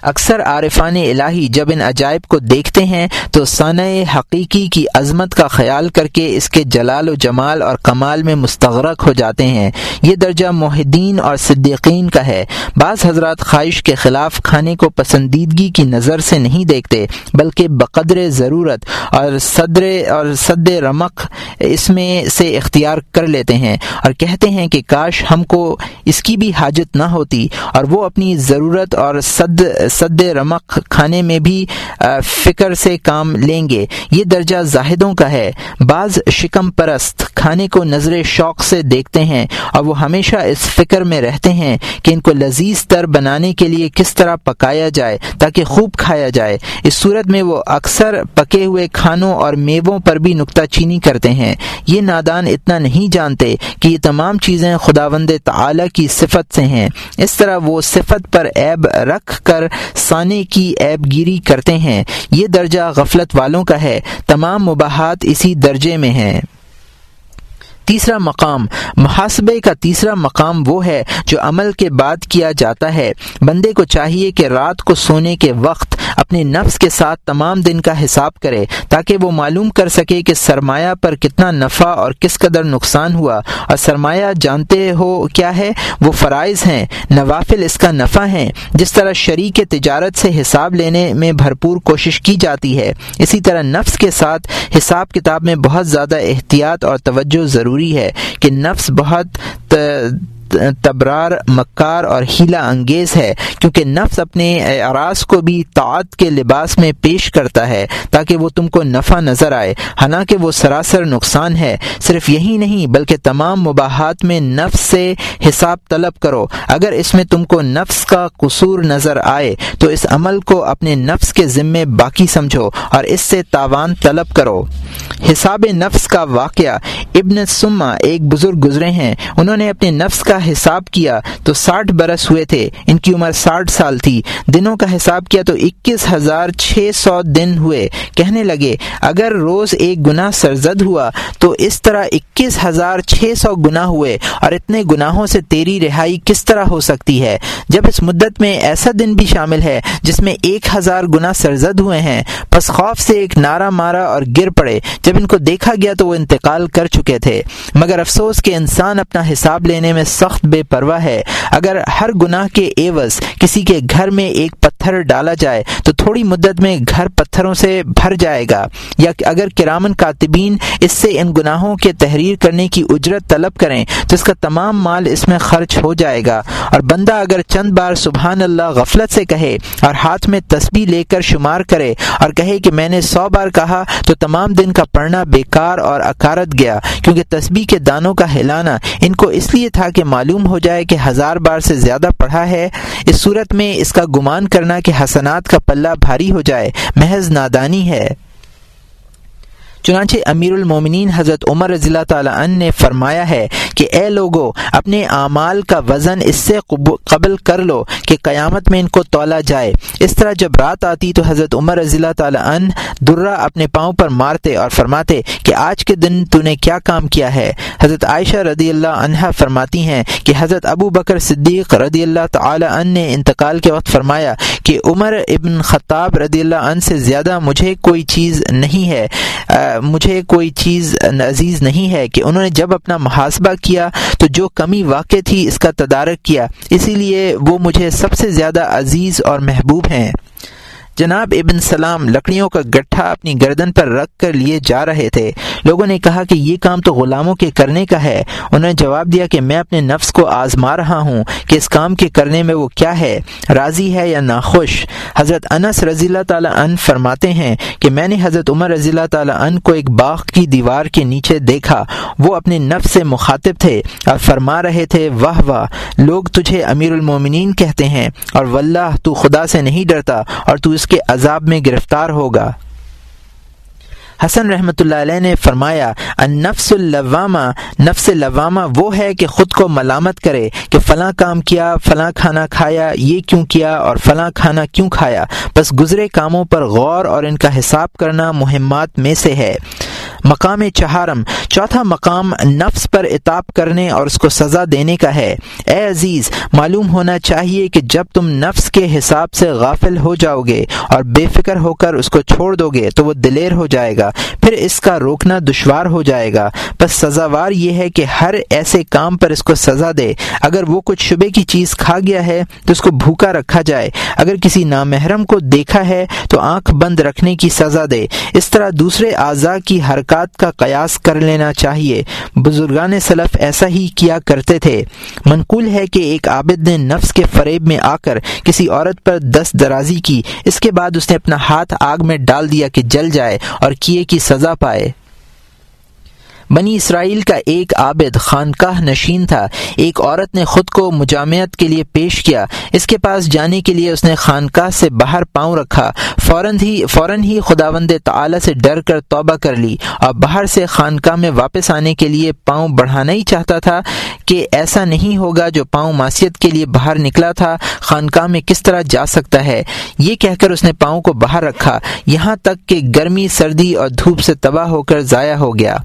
اکثر عارفان الہی جب ان عجائب کو دیکھتے ہیں تو ثانع حقیقی کی عظمت کا خیال کر کے اس کے جلال و جمال اور کمال میں مستغرق ہو جاتے ہیں۔ یہ درجہ معاہدین اور صدیقین کا ہے۔ بعض حضرات خواہش کے خلاف کھانے کو پسندیدگی کی نظر سے نہیں دیکھتے، بلکہ بقدر ضرورت اور صدر اور صد رمق اس میں سے اختیار کر لیتے ہیں اور کہتے ہیں کہ کاش ہم کو اس کی بھی حاجت نہ ہوتی اور وہ اپنی ضرورت اور صد صد رمق کھانے میں بھی فکر سے کام لیں گے۔ یہ درجہ زاہدوں کا ہے۔ بعض شکم پرست کھانے کو نظر شوق سے دیکھتے ہیں اور وہ ہمیشہ اس فکر میں رہتے ہیں کہ ان کو لذیذ تر بنانے کے لیے کس طرح پکایا جائے تاکہ خوب کھایا جائے۔ اس صورت میں وہ اکثر پکے ہوئے کھانوں اور میووں پر بھی نکتہ چینی کرتے ہیں۔ یہ نادان اتنا نہیں جانتے کہ یہ تمام چیزیں خداوند تعالی کی صفت سے ہیں۔ اس طرح وہ صفت پر عیب رکھ کر سانے کی عیب گیری کرتے ہیں۔ یہ درجہ غفلت والوں کا ہے۔ تمام مباحات اسی درجے میں ہیں۔ تیسرا مقام۔ محاسبے کا تیسرا مقام وہ ہے جو عمل کے بعد کیا جاتا ہے۔ بندے کو چاہیے کہ رات کو سونے کے وقت اپنے نفس کے ساتھ تمام دن کا حساب کرے تاکہ وہ معلوم کر سکے کہ سرمایہ پر کتنا نفع اور کس قدر نقصان ہوا۔ اور سرمایہ جانتے ہو کیا ہے؟ وہ فرائض ہیں، نوافل اس کا نفع ہیں۔ جس طرح شریک تجارت سے حساب لینے میں بھرپور کوشش کی جاتی ہے، اسی طرح نفس کے ساتھ حساب کتاب میں بہت زیادہ احتیاط اور توجہ ضروری ہے کہ نفس بہت تبرار، مکار اور ہیلا انگیز ہے، کیونکہ نفس اپنے اراض کو بھی طاعت کے لباس میں پیش کرتا ہے، تاکہ وہ تم کو نفع نظر آئے۔ حالانکہ وہ سراسر نقصان ہے۔ صرف یہی نہیں، بلکہ تمام مباحات میں نفس سے حساب طلب کرو۔ اگر اس میں تم کو نفس کا قصور نظر آئے، تو اس عمل کو اپنے نفس کے ذمے باقی سمجھو اور اس سے تاوان طلب کرو۔ حساب نفس کا واقعہ۔ ابن سما ایک بزرگ گزرے ہیں۔ انہوں نے اپنے نفس کا حساب کیا تو ساٹھ برس ہوئے تھے۔ ان کی عمر ساٹھ سال تھی۔ دنوں کا حساب کیا تو اکیس ہزار چھ سو دن ہوئے۔ کہنے لگے، اگر روز ایک گناہ سرزد ہوا تو اس طرح اکیس ہزار چھ سو گناہ ہوئے اور اتنے گناہوں سے تیری رہائی کس طرح ہو سکتی ہے؟ جب اس مدت میں ایسا دن بھی شامل ہے جس میں ایک ہزار گنا سرزد ہوئے ہیں، پس خوف سے ایک نعرہ مارا اور گر پڑے۔ جب ان کو دیکھا گیا تو وہ انتقال کر چکے تھے۔ مگر افسوس کہ انسان اپنا حساب لینے میں سخت سخت بے پرواہ ہے۔ اگر ہر گناہ کے ایوز کسی کے گھر میں ایک پتھر ڈالا جائے، تو تھوڑی مدت میں گھر پتھروں سے بھر جائے گا۔ یا اگر کرامن کاتبین اس سے ان گناہوں کے تحریر کرنے کی اجرت طلب کریں، تو اس کا تمام مال اس میں خرچ ہو جائے گا۔ اور بندہ اگر چند بار سبحان اللہ غفلت سے کہے اور ہاتھ میں تسبیح لے کر شمار کرے اور کہے کہ میں نے سو بار کہا، تو تمام دن کا پڑھنا بیکار اور اکارت گیا، کیونکہ تسبیح کے دانوں کا ہلانا ان کو اس لیے تھا کہ معلوم ہو جائے کہ ہزار بار سے زیادہ پڑھا ہے، اس صورت میں اس کا گمان کرنا کہ حسنات کا پلہ بھاری ہو جائے، محض نادانی ہے۔ چنانچہ امیر المومنین حضرت عمر رضی اللہ تعالیٰ عنہ نے فرمایا ہے کہ اے لوگو، اپنے اعمال کا وزن اس سے قبل کر لو کہ قیامت میں ان کو تولا جائے۔ اس طرح جب رات آتی تو حضرت عمر رضی اللہ تعالیٰ عنہ درہ اپنے پاؤں پر مارتے اور فرماتے کہ آج کے دن تو نے کیا کام کیا ہے۔ حضرت عائشہ رضی اللہ عنہ فرماتی ہیں کہ حضرت ابو بکر صدیق رضی اللہ تعالیٰ عنہ نے انتقال کے وقت فرمایا کہ عمر ابن خطاب رضی اللہ عنہ سے زیادہ مجھے کوئی چیز نہیں ہے۔ مجھے کوئی چیز عزیز نہیں ہے کہ انہوں نے جب اپنا محاسبہ کیا تو جو کمی واقع تھی اس کا تدارک کیا، اسی لیے وہ مجھے سب سے زیادہ عزیز اور محبوب ہیں۔ جناب ابن سلام لکڑیوں کا گٹھا اپنی گردن پر رکھ کر لیے جا رہے تھے۔ لوگوں نے کہا کہ یہ کام تو غلاموں کے کرنے کا ہے۔ انہوں نے جواب دیا کہ میں اپنے نفس کو آزما رہا ہوں کہ اس کام کے کرنے میں وہ کیا ہے، راضی ہے یا ناخوش؟ حضرت انس رضی اللہ تعالیٰ ان فرماتے ہیں کہ میں نے حضرت عمر رضی اللہ تعالیٰ ان کو ایک باغ کی دیوار کے نیچے دیکھا۔ وہ اپنے نفس سے مخاطب تھے۔ اور فرما رہے تھے، واہ واہ، لوگ تجھے امیر المومنین کہتے ہیں اور واللہ، تو خدا سے نہیں ڈرتا اور تو اس کے عذاب میں گرفتار ہوگا۔ حسن رحمۃ اللہ علیہ نے فرمایا نفس اللوامہ، نفس لوامہ وہ ہے کہ خود کو ملامت کرے کہ فلاں کام کیا، فلاں کھانا کھایا، یہ کیوں کیا اور فلاں کھانا کیوں کھایا۔ بس گزرے کاموں پر غور اور ان کا حساب کرنا مہمات میں سے ہے۔ مقام چہارم، چوتھا مقام نفس پر اتاب کرنے اور اس کو سزا دینے کا ہے۔ اے عزیز، معلوم ہونا چاہیے کہ جب تم نفس کے حساب سے غافل ہو جاؤ گے اور بے فکر ہو کر اس کو چھوڑ دو گے تو وہ دلیر ہو جائے گا، پھر اس کا روکنا دشوار ہو جائے گا۔ بس سزاوار یہ ہے کہ ہر ایسے کام پر اس کو سزا دے۔ اگر وہ کچھ شبے کی چیز کھا گیا ہے تو اس کو بھوکا رکھا جائے۔ اگر کسی نامحرم کو دیکھا ہے تو آنکھ بند رکھنے کی سزا دے۔ اس طرح دوسرے اعضاء کی زکوٰۃ کا قیاس کر لینا چاہیے۔ بزرگان سلف ایسا ہی کیا کرتے تھے۔ منقول ہے کہ ایک عابد نے نفس کے فریب میں آ کر کسی عورت پر دست درازی کی۔ اس کے بعد اس نے اپنا ہاتھ آگ میں ڈال دیا کہ جل جائے اور کیے کی سزا پائے۔ بنی اسرائیل کا ایک عابد خانقاہ نشین تھا۔ ایک عورت نے خود کو مجامعت کے لیے پیش کیا۔ اس کے پاس جانے کے لیے اس نے خانقاہ سے باہر پاؤں رکھا۔ فوراً ہی فوراً ہی خداوند تعالی سے ڈر کر توبہ کر لی۔ اور باہر سے خانقاہ میں واپس آنے کے لیے پاؤں بڑھانا ہی چاہتا تھا کہ ایسا نہیں ہوگا جو پاؤں معاشیت کے لیے باہر نکلا تھا۔ خانقاہ میں کس طرح جا سکتا ہے؟ یہ کہہ کر اس نے پاؤں کو باہر رکھا۔ یہاں تک کہ گرمی، سردی اور دھوپ سے تباہ ہو کر ضائع ہو گیا۔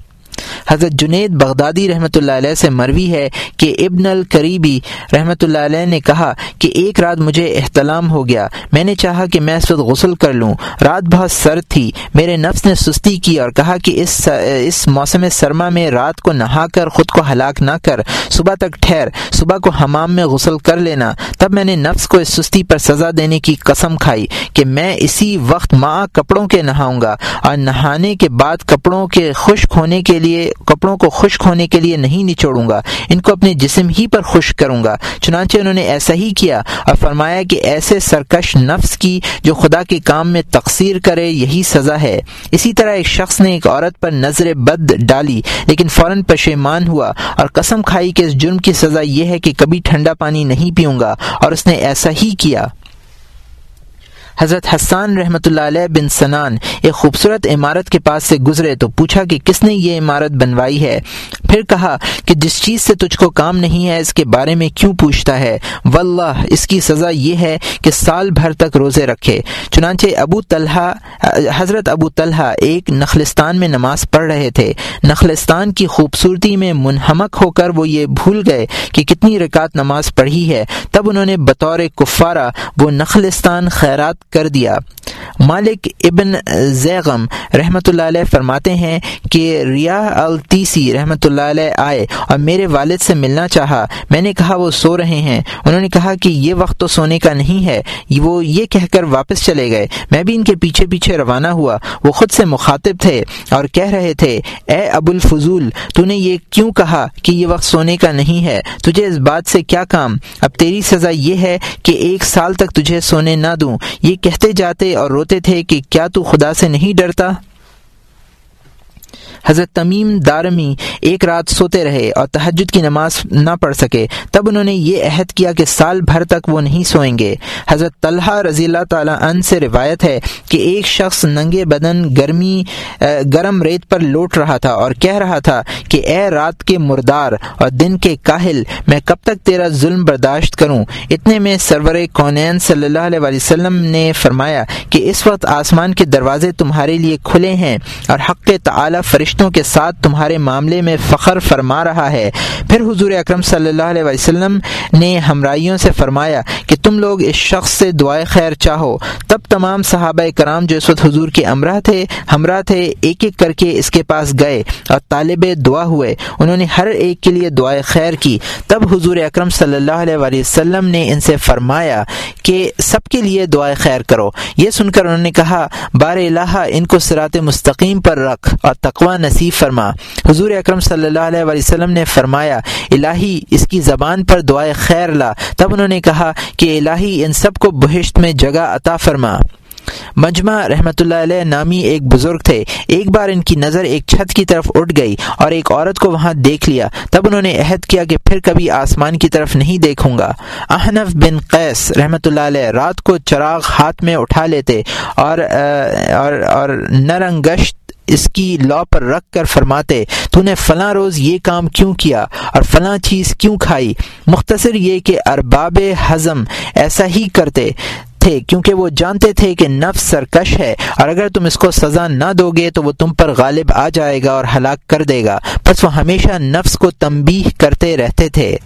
حضرت جنید بغدادی رحمۃ اللہ علیہ سے مروی ہے کہ ابن القریبی رحمۃ اللہ علیہ نے کہا کہ ایک رات مجھے احتلام ہو گیا۔ میں نے چاہا کہ میں اس وقت غسل کر لوں۔ رات بہت سرد تھی۔ میرے نفس نے سستی کی اور کہا کہ اس اس موسم سرما میں رات کو نہا کر، خود کو ہلاک نہ کر۔ صبح تک ٹھہر۔ صبح کو حمام میں غسل کر لینا۔ تب میں نے نفس کو اس سستی پر سزا دینے کی قسم کھائی کہ میں اسی وقت ماں کپڑوں کے نہاؤں گا۔ اور نہانے کے بعد کپڑوں کے خشک ہونے کے لیے کپڑوں کو خشک ہونے کے لیے نہیں نچوڑوں گا، ان کو اپنے جسم ہی پر خشک کروں گا۔ چنانچہ انہوں نے ایسا ہی کیا۔ اور فرمایا کہ ایسے سرکش نفس کی جو خدا کے کام میں تقسیر کرے، یہی سزا ہے۔ اسی طرح ایک شخص نے ایک عورت پر نظر بد ڈالی، لیکن فوراً پشیمان ہوا اور قسم کھائی کہ اس جرم کی سزا یہ ہے کہ کبھی ٹھنڈا پانی نہیں پیوں گا۔ اور اس نے ایسا ہی کیا۔ حضرت حسان رحمۃ اللہ علیہ بن سنان ایک خوبصورت عمارت کے پاس سے گزرے تو پوچھا کہ کس نے یہ عمارت بنوائی ہے؟ پھر کہا کہ جس چیز سے تجھ کو کام نہیں ہے، اس کے بارے میں کیوں پوچھتا ہے؟ واللہ، اس کی سزا یہ ہے کہ سال بھر تک روزے رکھے۔ چنانچہ ابو طلحہ، حضرت ابو طلحہ ایک نخلستان میں نماز پڑھ رہے تھے۔ نخلستان کی خوبصورتی میں منہمک ہو کر وہ یہ بھول گئے کہ کتنی رکعت نماز پڑھی ہے۔ تب انہوں نے بطور کفارہ وہ نخلستان خیرات کر دیا۔ مالک ابن زیغم رحمۃ اللہ علیہ فرماتے ہیں کہ ریاح التیسی رحمۃ اللہ علیہ آئے اور میرے والد سے ملنا چاہا۔ میں نے کہا، وہ سو رہے ہیں۔ انہوں نے کہا کہ یہ وقت تو سونے کا نہیں ہے۔ وہ یہ کہہ کر واپس چلے گئے۔ میں بھی ان کے پیچھے پیچھے روانہ ہوا۔ وہ خود سے مخاطب تھے اور کہہ رہے تھے، اے ابو الفضول تو نے یہ کیوں کہا کہ یہ وقت سونے کا نہیں ہے؟ تجھے اس بات سے کیا کام؟ اب تیری سزا یہ ہے کہ ایک سال تک تجھے سونے نہ دوں۔ یہ کہتے جاتے اور روتے تھے کہ کیا تو خدا سے نہیں ڈرتا؟ حضرت تمیم دارمی ایک رات سوتے رہے اور تحجد کی نماز نہ پڑھ سکے، تب انہوں نے یہ عہد کیا کہ سال بھر تک وہ نہیں سوئیں گے۔ حضرت طلحہ رضی اللہ تعالیٰ عنہ سے روایت ہے کہ ایک شخص ننگے بدن گرمی گرم ریت پر لوٹ رہا تھا اور کہہ رہا تھا کہ اے رات کے مردار اور دن کے کاہل، میں کب تک تیرا ظلم برداشت کروں؟ اتنے میں سرور کونین صلی اللہ علیہ وسلم نے فرمایا کہ اس وقت آسمان کے دروازے تمہارے لیے کھلے ہیں اور حق تعالی فرشت فرشتوں کے ساتھ تمہارے معاملے میں فخر فرما رہا ہے۔ پھر حضور اکرم صلی اللہ علیہ وسلم نے ہمراہیوں سے فرمایا کہ تم لوگ اس شخص سے دعائے خیر چاہو۔ تب تمام صحابہ کرام جو اس وقت حضور کے امراہ تھے، ہمراہ تھے، ایک ایک کر کے اس کے پاس گئے اور طالب دعا ہوئے۔ انہوں نے ہر ایک کے لیے دعائے خیر کی۔ تب حضور اکرم صلی اللہ علیہ وسلم نے ان سے فرمایا کہ سب کے لیے دعائے خیر کرو۔ یہ سن کر انہوں نے کہا بار الہ ان کو سرات مستقیم پر رکھ اور تقوا نصیب فرما۔ حضور اکرم صلی اللہ علیہ وسلم نے فرمایا الہی اس کی زبان پر دعائے خیر لا۔ تب انہوں نے کہا کہ الہی ان سب کو بہشت میں جگہ عطا فرما۔ مجمع رحمۃ اللہ علیہ نامی ایک بزرگ تھے۔ ایک بار ان کی نظر ایک چھت کی طرف اٹھ گئی اور ایک عورت کو وہاں دیکھ لیا۔ تب انہوں نے عہد کیا کہ پھر کبھی آسمان کی طرف نہیں دیکھوں گا۔ احنف بن قیس رحمۃ اللہ علیہ رات کو چراغ ہاتھ میں اٹھا لیتے اور اور, اور نرنگشت اس کی لا پر رکھ کر فرماتے، تو نے فلاں روز یہ کام کیوں کیا اور فلاں چیز کیوں کھائی؟ مختصر یہ کہ ارباب ہضم ایسا ہی کرتے تھے، کیونکہ وہ جانتے تھے کہ نفس سرکش ہے اور اگر تم اس کو سزا نہ دو گے تو وہ تم پر غالب آ جائے گا اور ہلاک کر دے گا۔ بس وہ ہمیشہ نفس کو تنبیہ کرتے رہتے تھے۔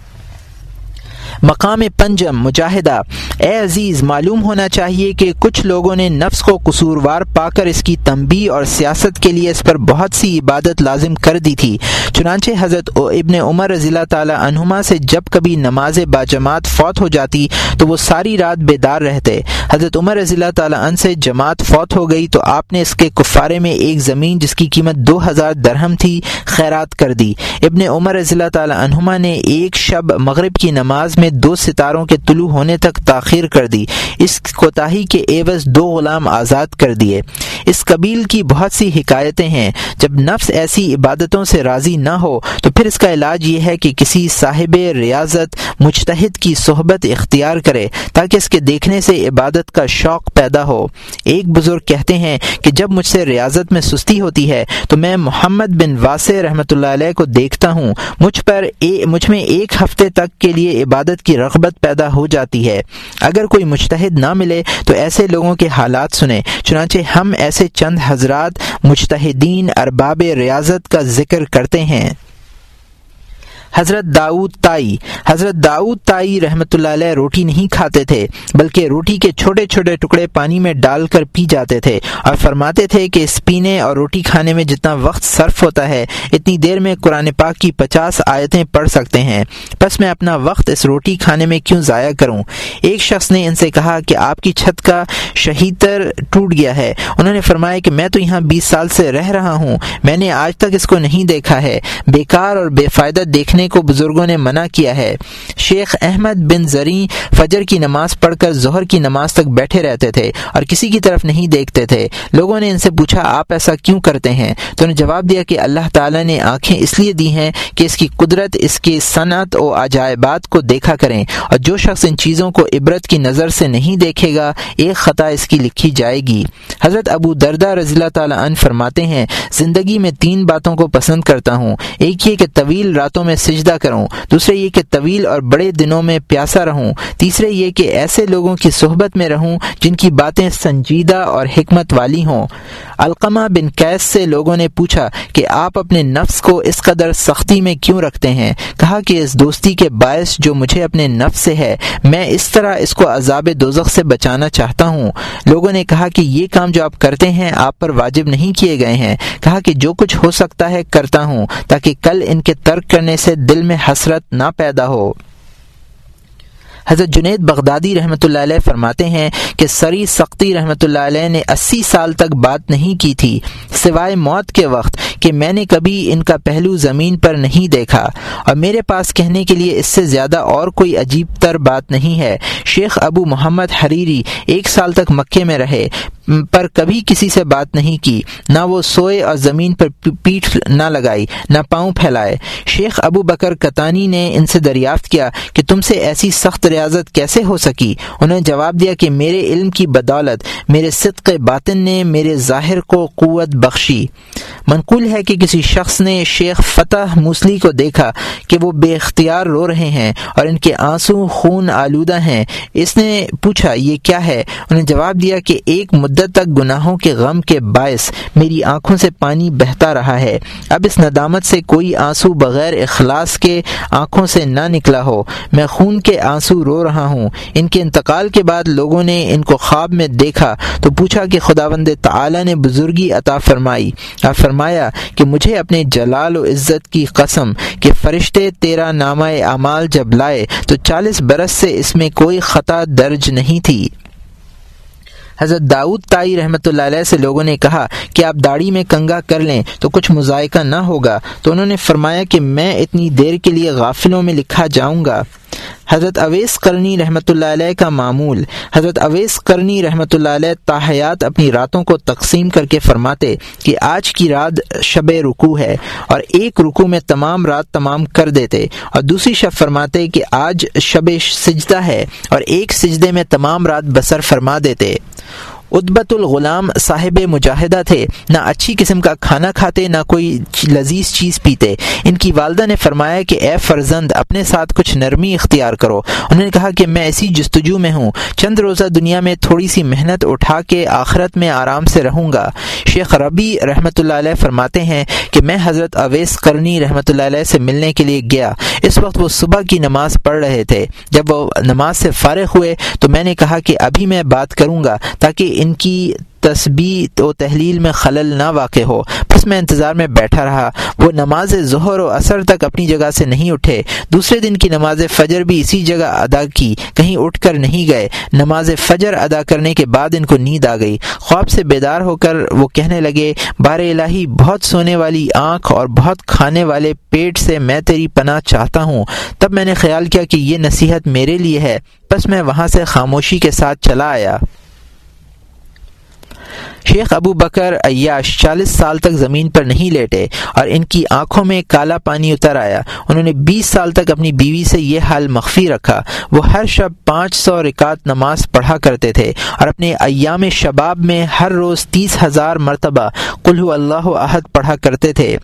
مقام پنجم مجاہدہ۔ اے عزیز، معلوم ہونا چاہیے کہ کچھ لوگوں نے نفس کو قصوروار پا کر اس کی تنبی اور سیاست کے لیے اس پر بہت سی عبادت لازم کر دی تھی۔ چنانچہ حضرت ابن عمر رضی اللہ تعالی عنہما سے جب کبھی نماز باجماعت فوت ہو جاتی تو وہ ساری رات بیدار رہتے۔ حضرت عمر رضی اللہ تعالیٰ عنہ سے جماعت فوت ہو گئی تو آپ نے اس کے کفارے میں ایک زمین جس کی قیمت دو ہزار درہم تھی، خیرات کر دی۔ ابن عمر رضی اللہ تعالی عنہما نے ایک شب مغرب کی نماز میں دو ستاروں کے طلوع ہونے تک تاخیر کر دی۔ اس کوتاہی کے ایوز دو غلام آزاد کر دیے۔ اس قبیل کی بہت سی حکایتیں ہیں۔ جب نفس ایسی عبادتوں سے راضی نہ ہو، تو پھر اس کا علاج یہ ہے کہ کسی صاحب ریاضت مجتہد کی صحبت اختیار کرے تاکہ اس کے دیکھنے سے عبادت کا شوق پیدا ہو۔ ایک بزرگ کہتے ہیں کہ جب مجھ سے ریاضت میں سستی ہوتی ہے، تو میں محمد بن واسع رحمۃ اللہ علیہ کو دیکھتا ہوں۔ مجھ پر مجھ میں ایک ہفتے تک کے لیے عبادت کی رغبت پیدا ہو جاتی ہے۔ اگر کوئی مشتحد نہ ملے تو ایسے لوگوں کے حالات سنیں، چنانچہ ہم ایسے چند حضرات مشتحدین ارباب ریاضت کا ذکر کرتے ہیں۔ حضرت داؤد تائی۔ حضرت داؤد تائی رحمۃ اللہ علیہ روٹی نہیں کھاتے تھے، بلکہ روٹی کے چھوٹے چھوٹے ٹکڑے پانی میں ڈال کر پی جاتے تھے اور فرماتے تھے کہ اس پینے اور روٹی کھانے میں جتنا وقت صرف ہوتا ہے، اتنی دیر میں قرآن پاک کی پچاس آیتیں پڑھ سکتے ہیں۔ بس میں اپنا وقت اس روٹی کھانے میں کیوں ضائع کروں؟ ایک شخص نے ان سے کہا کہ آپ کی چھت کا شہیدر ٹوٹ گیا ہے۔ انہوں نے فرمایا کہ میں تو یہاں بیس سال سے رہ رہا ہوں، میں نے آج تک اس کو نہیں دیکھا ہے۔ بیکار اور بے فائدہ دیکھنے رکھنے کو بزرگوں نے منع کیا ہے۔ شیخ احمد بن زریں فجر کی نماز پڑھ کر ظہر کی نماز تک بیٹھے رہتے تھے اور کسی کی طرف نہیں دیکھتے تھے۔ لوگوں نے ان سے پوچھا، آپ ایسا کیوں کرتے ہیں؟ تو انہوں نے جواب دیا کہ اللہ تعالیٰ نے آنکھیں اس لیے دی ہیں کہ اس کی قدرت، اس کی صنعت و عجائبات کو دیکھا کریں اور جو شخص ان چیزوں کو عبرت کی نظر سے نہیں دیکھے گا، ایک خطا اس کی لکھی جائے گی۔ حضرت ابو دردہ رضی اللہ تعالیٰ عنہ فرماتے ہیں، زندگی میں تین باتوں کو پسند کرتا ہوں۔ ایک یہ کہ طویل راتوں میں سجدہ کروں۔ دوسرے یہ کہ طویل اور بڑے دنوں میں پیاسا رہوں۔ تیسرے یہ کہ ایسے لوگوں کی صحبت میں رہوں جن کی باتیں سنجیدہ اور حکمت والی ہوں۔ القمہ بن کیس سے لوگوں نے پوچھا کہ آپ اپنے نفس کو اس قدر سختی میں کیوں رکھتے ہیں؟ کہا کہ اس دوستی کے باعث جو مجھے اپنے نفس سے ہے، میں اس طرح اس کو عذاب دوزخ سے بچانا چاہتا ہوں۔ لوگوں نے کہا کہ یہ کام جو آپ کرتے ہیں، آپ پر واجب نہیں کیے گئے ہیں۔ کہا کہ جو کچھ ہو سکتا ہے، کرتا ہوں، تاکہ کل ان کے ترک کرنے سے دل میں حسرت نہ پیدا ہو۔ حضرت جنید بغدادی رحمۃ اللہ علیہ فرماتے ہیں کہ سری سختی رحمۃ اللہ علیہ نے اسی سال تک بات نہیں کی تھی، سوائے موت کے وقت کہ میں نے کبھی ان کا پہلو زمین پر نہیں دیکھا۔ اور میرے پاس کہنے کے لیے اس سے زیادہ اور کوئی عجیب تر بات نہیں ہے۔ شیخ ابو محمد حریری ایک سال تک مکے میں رہے۔ پر کبھی کسی سے بات نہیں کی، نہ وہ سوئے اور زمین پر پیٹ نہ لگائی، نہ پاؤں پھیلائے۔ شیخ ابو بکر کتانی نے ان سے دریافت کیا کہ تم سے ایسی سخت ریاضت کیسے ہو سکی؟ انہوں نے جواب دیا کہ میرے علم کی بدولت، میرے صدق باطن نے میرے ظاہر کو قوت بخشی۔ منقول ہے کہ کسی شخص نے شیخ فتح موسلی کو دیکھا کہ وہ بے اختیار رو رہے ہیں اور ان کے آنسو خون آلودہ ہیں۔ اس نے پوچھا، یہ کیا ہے؟ انہیں جواب دیا کہ ایک مدت تک گناہوں کے غم کے باعث میری آنکھوں سے پانی بہتا رہا ہے۔ اب اس ندامت سے کوئی آنسو بغیر اخلاص کے آنکھوں سے نہ نکلا ہو۔ میں خون کے آنسو رو رہا ہوں۔ ان کے انتقال کے بعد لوگوں نے ان کو خواب میں دیکھا تو پوچھا کہ خداوند تعالی نے بزرگی عطا فرمائی۔ اور فرمایا کہ مجھے اپنے جلال و عزت کی قسم کہ فرشتے تیرا نامہ اعمال جب لائے تو چالیس برس سے اس میں کوئی خطا درج نہیں تھی۔ حضرت داؤد تائی رحمۃ اللہ علیہ سے لوگوں نے کہا کہ آپ داڑھی میں کنگا کر لیں تو کچھ مذائقہ نہ ہوگا۔ تو انہوں نے فرمایا کہ میں اتنی دیر کے لیے غافلوں میں لکھا جاؤں گا۔ حضرت اویس کرنی رحمۃ اللہ علیہ کا معمول۔ حضرت اویس کرنی رحمۃ اللہ علیہ تاحیات اپنی راتوں کو تقسیم کر کے فرماتے کہ آج کی رات شب رکو ہے اور ایک رکو میں تمام رات تمام کر دیتے۔ اور دوسری شب فرماتے کہ آج شب سجدہ ہے اور ایک سجدے میں تمام رات بسر فرما دیتے۔ ادبت الغلام صاحب مجاہدہ تھے۔ نہ اچھی قسم کا کھانا کھاتے، نہ کوئی لذیذ چیز پیتے۔ ان کی والدہ نے فرمایا کہ، اے فرزند، اپنے ساتھ کچھ نرمی اختیار کرو۔ انہوں نے کہا کہ، میں ایسی جستجو میں ہوں۔ چند روزہ دنیا میں تھوڑی سی محنت اٹھا کے آخرت میں آرام سے رہوں گا۔ شیخ ربی رحمۃ اللہ علیہ فرماتے ہیں کہ، میں حضرت اویس کرنی رحمۃ اللہ علیہ سے ملنے کے لیے گیا۔ اس وقت وہ صبح کی نماز پڑھ رہے تھے۔ جب وہ نماز سے فارغ ہوئے تو میں نے کہا کہ، ابھی میں بات کروں گا تاکہ ان کی تسبیح و تحلیل میں خلل نہ واقع ہو۔ بس میں انتظار میں بیٹھا رہا۔ وہ نماز ظہر و اثر تک اپنی جگہ سے نہیں اٹھے۔ دوسرے دن کی نماز فجر بھی اسی جگہ ادا کی۔ کہیں اٹھ کر نہیں گئے۔ نماز فجر ادا کرنے کے بعد ان کو نیند آ گئی۔ خواب سے بیدار ہو کر وہ کہنے لگے بار الہی، بہت سونے والی آنکھ اور بہت کھانے والے پیٹ سے میں تیری پناہ چاہتا ہوں۔ تب میں نے خیال کیا کہ یہ نصیحت میرے لیے ہے۔ بس میں وہاں سے خاموشی کے ساتھ چلا آیا۔ شیخ ابو بکر عیاش چالیس سال تک زمین پر نہیں لیٹے اور ان کی آنکھوں میں کالا پانی اتر آیا۔ انہوں نے بیس سال تک اپنی بیوی سے یہ حال مخفی رکھا۔ وہ ہر شب پانچ سو رکعت نماز پڑھا کرتے تھے اور اپنے ایام شباب میں ہر روز تیس ہزار مرتبہ کلو اللہ عہد پڑھا کرتے تھے۔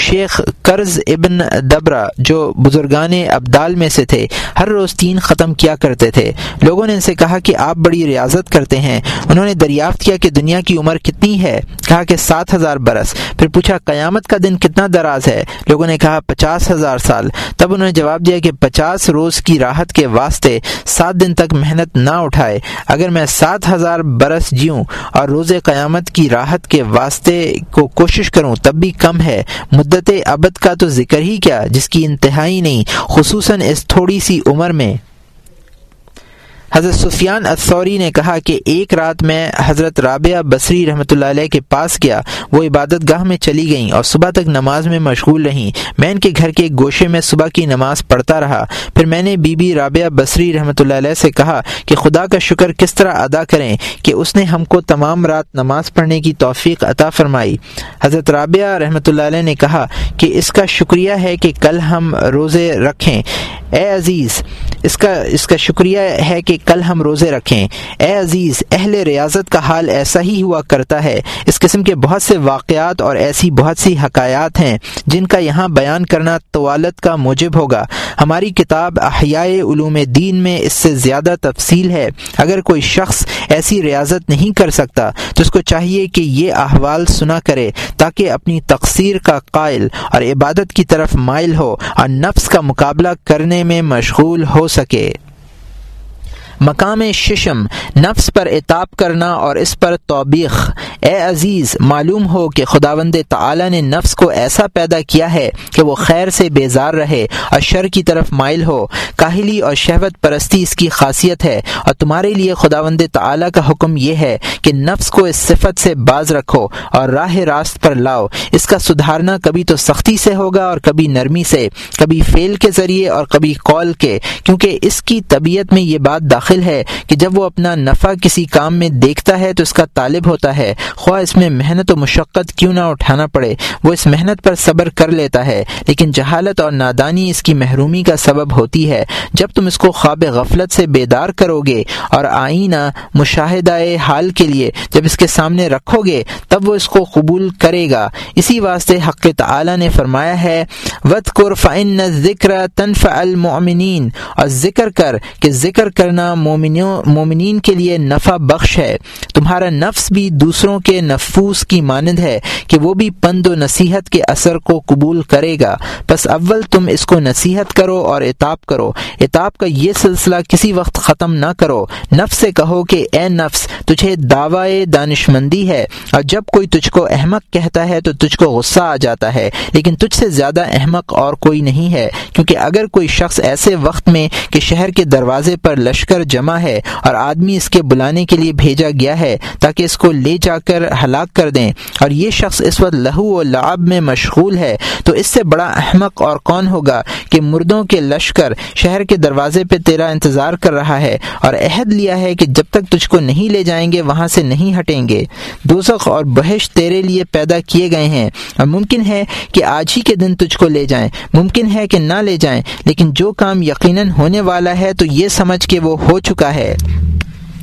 شیخ قرض ابن دبرا جو بزرگان ابدال میں سے تھے، ہر روز تین ختم کیا کرتے تھے۔ لوگوں نے ان سے کہا کہ آپ بڑی ریاضت کرتے ہیں۔ انہوں نے دریافت کیا کہ دنیا کی عمر کتنی ہے؟ کہا کہ سات ہزار برس۔ پھر پوچھا، قیامت کا دن کتنا دراز ہے؟ لوگوں نے کہا، پچاس ہزار سال۔ تب انہوں نے جواب دیا کہ پچاس روز کی راحت کے واسطے سات دن تک محنت نہ اٹھائے۔ اگر میں سات ہزار برس جیوں اور روز قیامت کی راحت کے واسطے کو کوشش کروں، تب بھی کم ہے۔ مدت ابد کا تو ذکر ہی کیا جس کی انتہائی نہیں، خصوصاً اس تھوڑی سی عمر میں۔ حضرت سفیان اثوری نے کہا کہ ایک رات میں حضرت رابعہ بصری رحمۃ اللہ علیہ کے پاس گیا، وہ عبادت گاہ میں چلی گئیں اور صبح تک نماز میں مشغول رہیں۔ میں ان کے گھر کے گوشے میں صبح کی نماز پڑھتا رہا۔ پھر میں نے بی بی رابعہ بصری رحمۃ اللہ علیہ سے کہا کہ خدا کا شکر کس طرح ادا کریں کہ اس نے ہم کو تمام رات نماز پڑھنے کی توفیق عطا فرمائی۔ حضرت رابعہ رحمۃ اللہ علیہ نے کہا کہ اس کا شکریہ ہے کہ کل ہم روزے رکھیں۔ اے عزیز، اس کا اس کا شکریہ ہے کہ کل ہم روزے رکھیں۔ اے عزیز، اہل ریاضت کا حال ایسا ہی ہوا کرتا ہے۔ اس قسم کے بہت سے واقعات اور ایسی بہت سی حکایات ہیں جن کا یہاں بیان کرنا طوالت کا موجب ہوگا۔ ہماری کتاب احیاء علوم دین میں اس سے زیادہ تفصیل ہے۔ اگر کوئی شخص ایسی ریاضت نہیں کر سکتا تو اس کو چاہیے کہ یہ احوال سنا کرے تاکہ اپنی تقصیر کا قائل اور عبادت کی طرف مائل ہو اور نفس کا مقابلہ کرنے میں مشغول ہو سکے۔ مقام ششم، نفس پر اتاب کرنا اور اس پر توبیخ۔ اے عزیز، معلوم ہو کہ خداوند تعالی نے نفس کو ایسا پیدا کیا ہے کہ وہ خیر سے بیزار رہے اور شر کی طرف مائل ہو۔ کاہلی اور شہوت پرستی اس کی خاصیت ہے اور تمہارے لیے خداوند تعالی کا حکم یہ ہے کہ نفس کو اس صفت سے باز رکھو اور راہ راست پر لاؤ۔ اس کا سدھارنا کبھی تو سختی سے ہوگا اور کبھی نرمی سے، کبھی فیل کے ذریعے اور کبھی قول کے، کیونکہ اس کی طبیعت میں یہ بات داخل داخل ہے کہ جب وہ اپنا نفع کسی کام میں دیکھتا ہے تو اس کا طالب ہوتا ہے۔ خواہ اس میں محنت و مشقت کیوں نہ اٹھانا پڑے، وہ اس محنت پر صبر کر لیتا ہے، لیکن جہالت اور نادانی اس کی محرومی کا سبب ہوتی ہے۔ جب تم اس کو خواب غفلت سے بیدار کرو گے اور آئینہ مشاہدہ حال کے لیے جب اس کے سامنے رکھو گے، تب وہ اس کو قبول کرے گا۔ اسی واسطے حق تعالی نے فرمایا ہے وط قرفن ذکر تنف المؤمنین اور ذکر کر کہ ذکر کرنا مومنین کے لیے نفع بخش ہے۔ تمہارا نفس بھی دوسروں کے نفوس کی مانند ہے کہ وہ بھی پند و نصیحت کے اثر کو قبول کرے گا۔ بس اول تم اس کو نصیحت کرو اور اتاب کرو۔ اتاب کا یہ سلسلہ کسی وقت ختم نہ کرو۔ نفس سے کہو کہ اے نفس، تجھے دعوی دانش مندی ہے۔ اور جب کوئی تجھ کو احمق کہتا ہے تو تجھ کو غصہ آ جاتا ہے۔ لیکن تجھ سے زیادہ احمق اور کوئی نہیں ہے۔ کیونکہ اگر کوئی شخص ایسے وقت میں کہ شہر کے دروازے پر لشکر جمع ہے اور آدمی اس کے بلانے کے لیے بھیجا گیا ہے تاکہ اس کو لے جا کر ہلاک کر دیں۔ اور یہ شخص اس وقت لہو و لعب میں مشغول ہے۔ تو اس سے بڑا احمق اور کون ہوگا کہ مردوں کے لشکر شہر کے دروازے پہ تیرا انتظار کر رہا ہے اور عہد لیا ہے کہ جب تک تجھ کو نہیں لے جائیں گے، وہاں سے نہیں ہٹیں گے۔ دوزخ اور بحش تیرے لیے پیدا کیے گئے ہیں۔ اور ممکن ہے کہ آج ہی کے دن تجھ کو لے جائیں۔ ممکن ہے کہ نہ لے جائیں، لیکن جو کام یقیناً ہونے والا ہے تو یہ سمجھ کے وہ ہو چکا ہے۔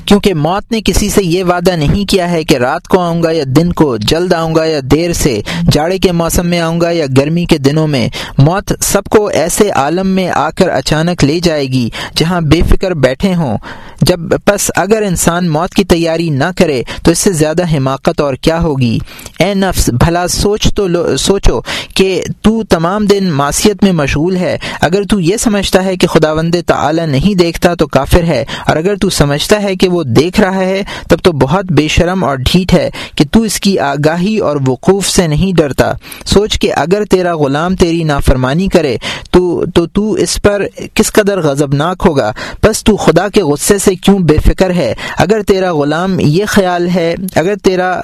کیونکہ موت نے کسی سے یہ وعدہ نہیں کیا ہے کہ رات کو آؤں گا یا دن کو جلد آؤں گا یا دیر سے جاڑے کے موسم میں آؤں گا یا گرمی کے دنوں میں، موت سب کو ایسے عالم میں آ کر اچانک لے جائے گی جہاں بے فکر بیٹھے ہوں۔ جب بس اگر انسان موت کی تیاری نہ کرے تو اس سے زیادہ حماقت اور کیا ہوگی؟ اے نفس، بھلا سوچ تو سوچو کہ تو تمام دن معاشیت میں مشغول ہے۔ اگر تو یہ سمجھتا ہے کہ خدا وند تعلیٰ نہیں دیکھتا تو کافر ہے، اور اگر تو سمجھتا ہے کہ وہ دیکھ رہا ہے، تب تو بہت بے شرم اور ڈھیٹ ہے کہ تو اس کی آگاہی اور وقوف سے نہیں ڈرتا۔ سوچ کہ اگر تیرا غلام تیری نافرمانی کرے، تو تو تو اس پر کس قدر غضبناک ہوگا؟ بس تو خدا کے غصے سے کیوں بے فکر ہے؟ اگر تیرا غلام یہ خیال ہے، اگر تیرا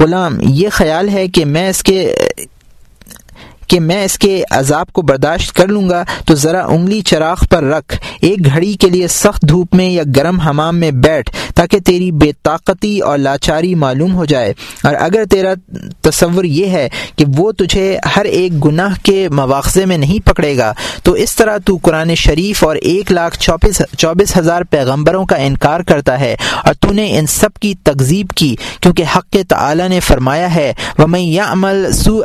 غلام یہ خیال ہے کہ میں اس کے کہ میں اس کے عذاب کو برداشت کر لوں گا، تو ذرا انگلی چراغ پر رکھ، ایک گھڑی کے لیے سخت دھوپ میں یا گرم حمام میں بیٹھ، تاکہ تیری بے طاقتی اور لاچاری معلوم ہو جائے۔ اور اگر تیرا تصور یہ ہے کہ وہ تجھے ہر ایک گناہ کے مواخذے میں نہیں پکڑے گا، تو اس طرح تو قرآن شریف اور ایک لاکھ چوبیس چوبیس ہزار پیغمبروں کا انکار کرتا ہے، اور تو نے ان سب کی تقزیب کی، کیونکہ حق تعالی نے فرمایا ہے وہ میں یا عمل سو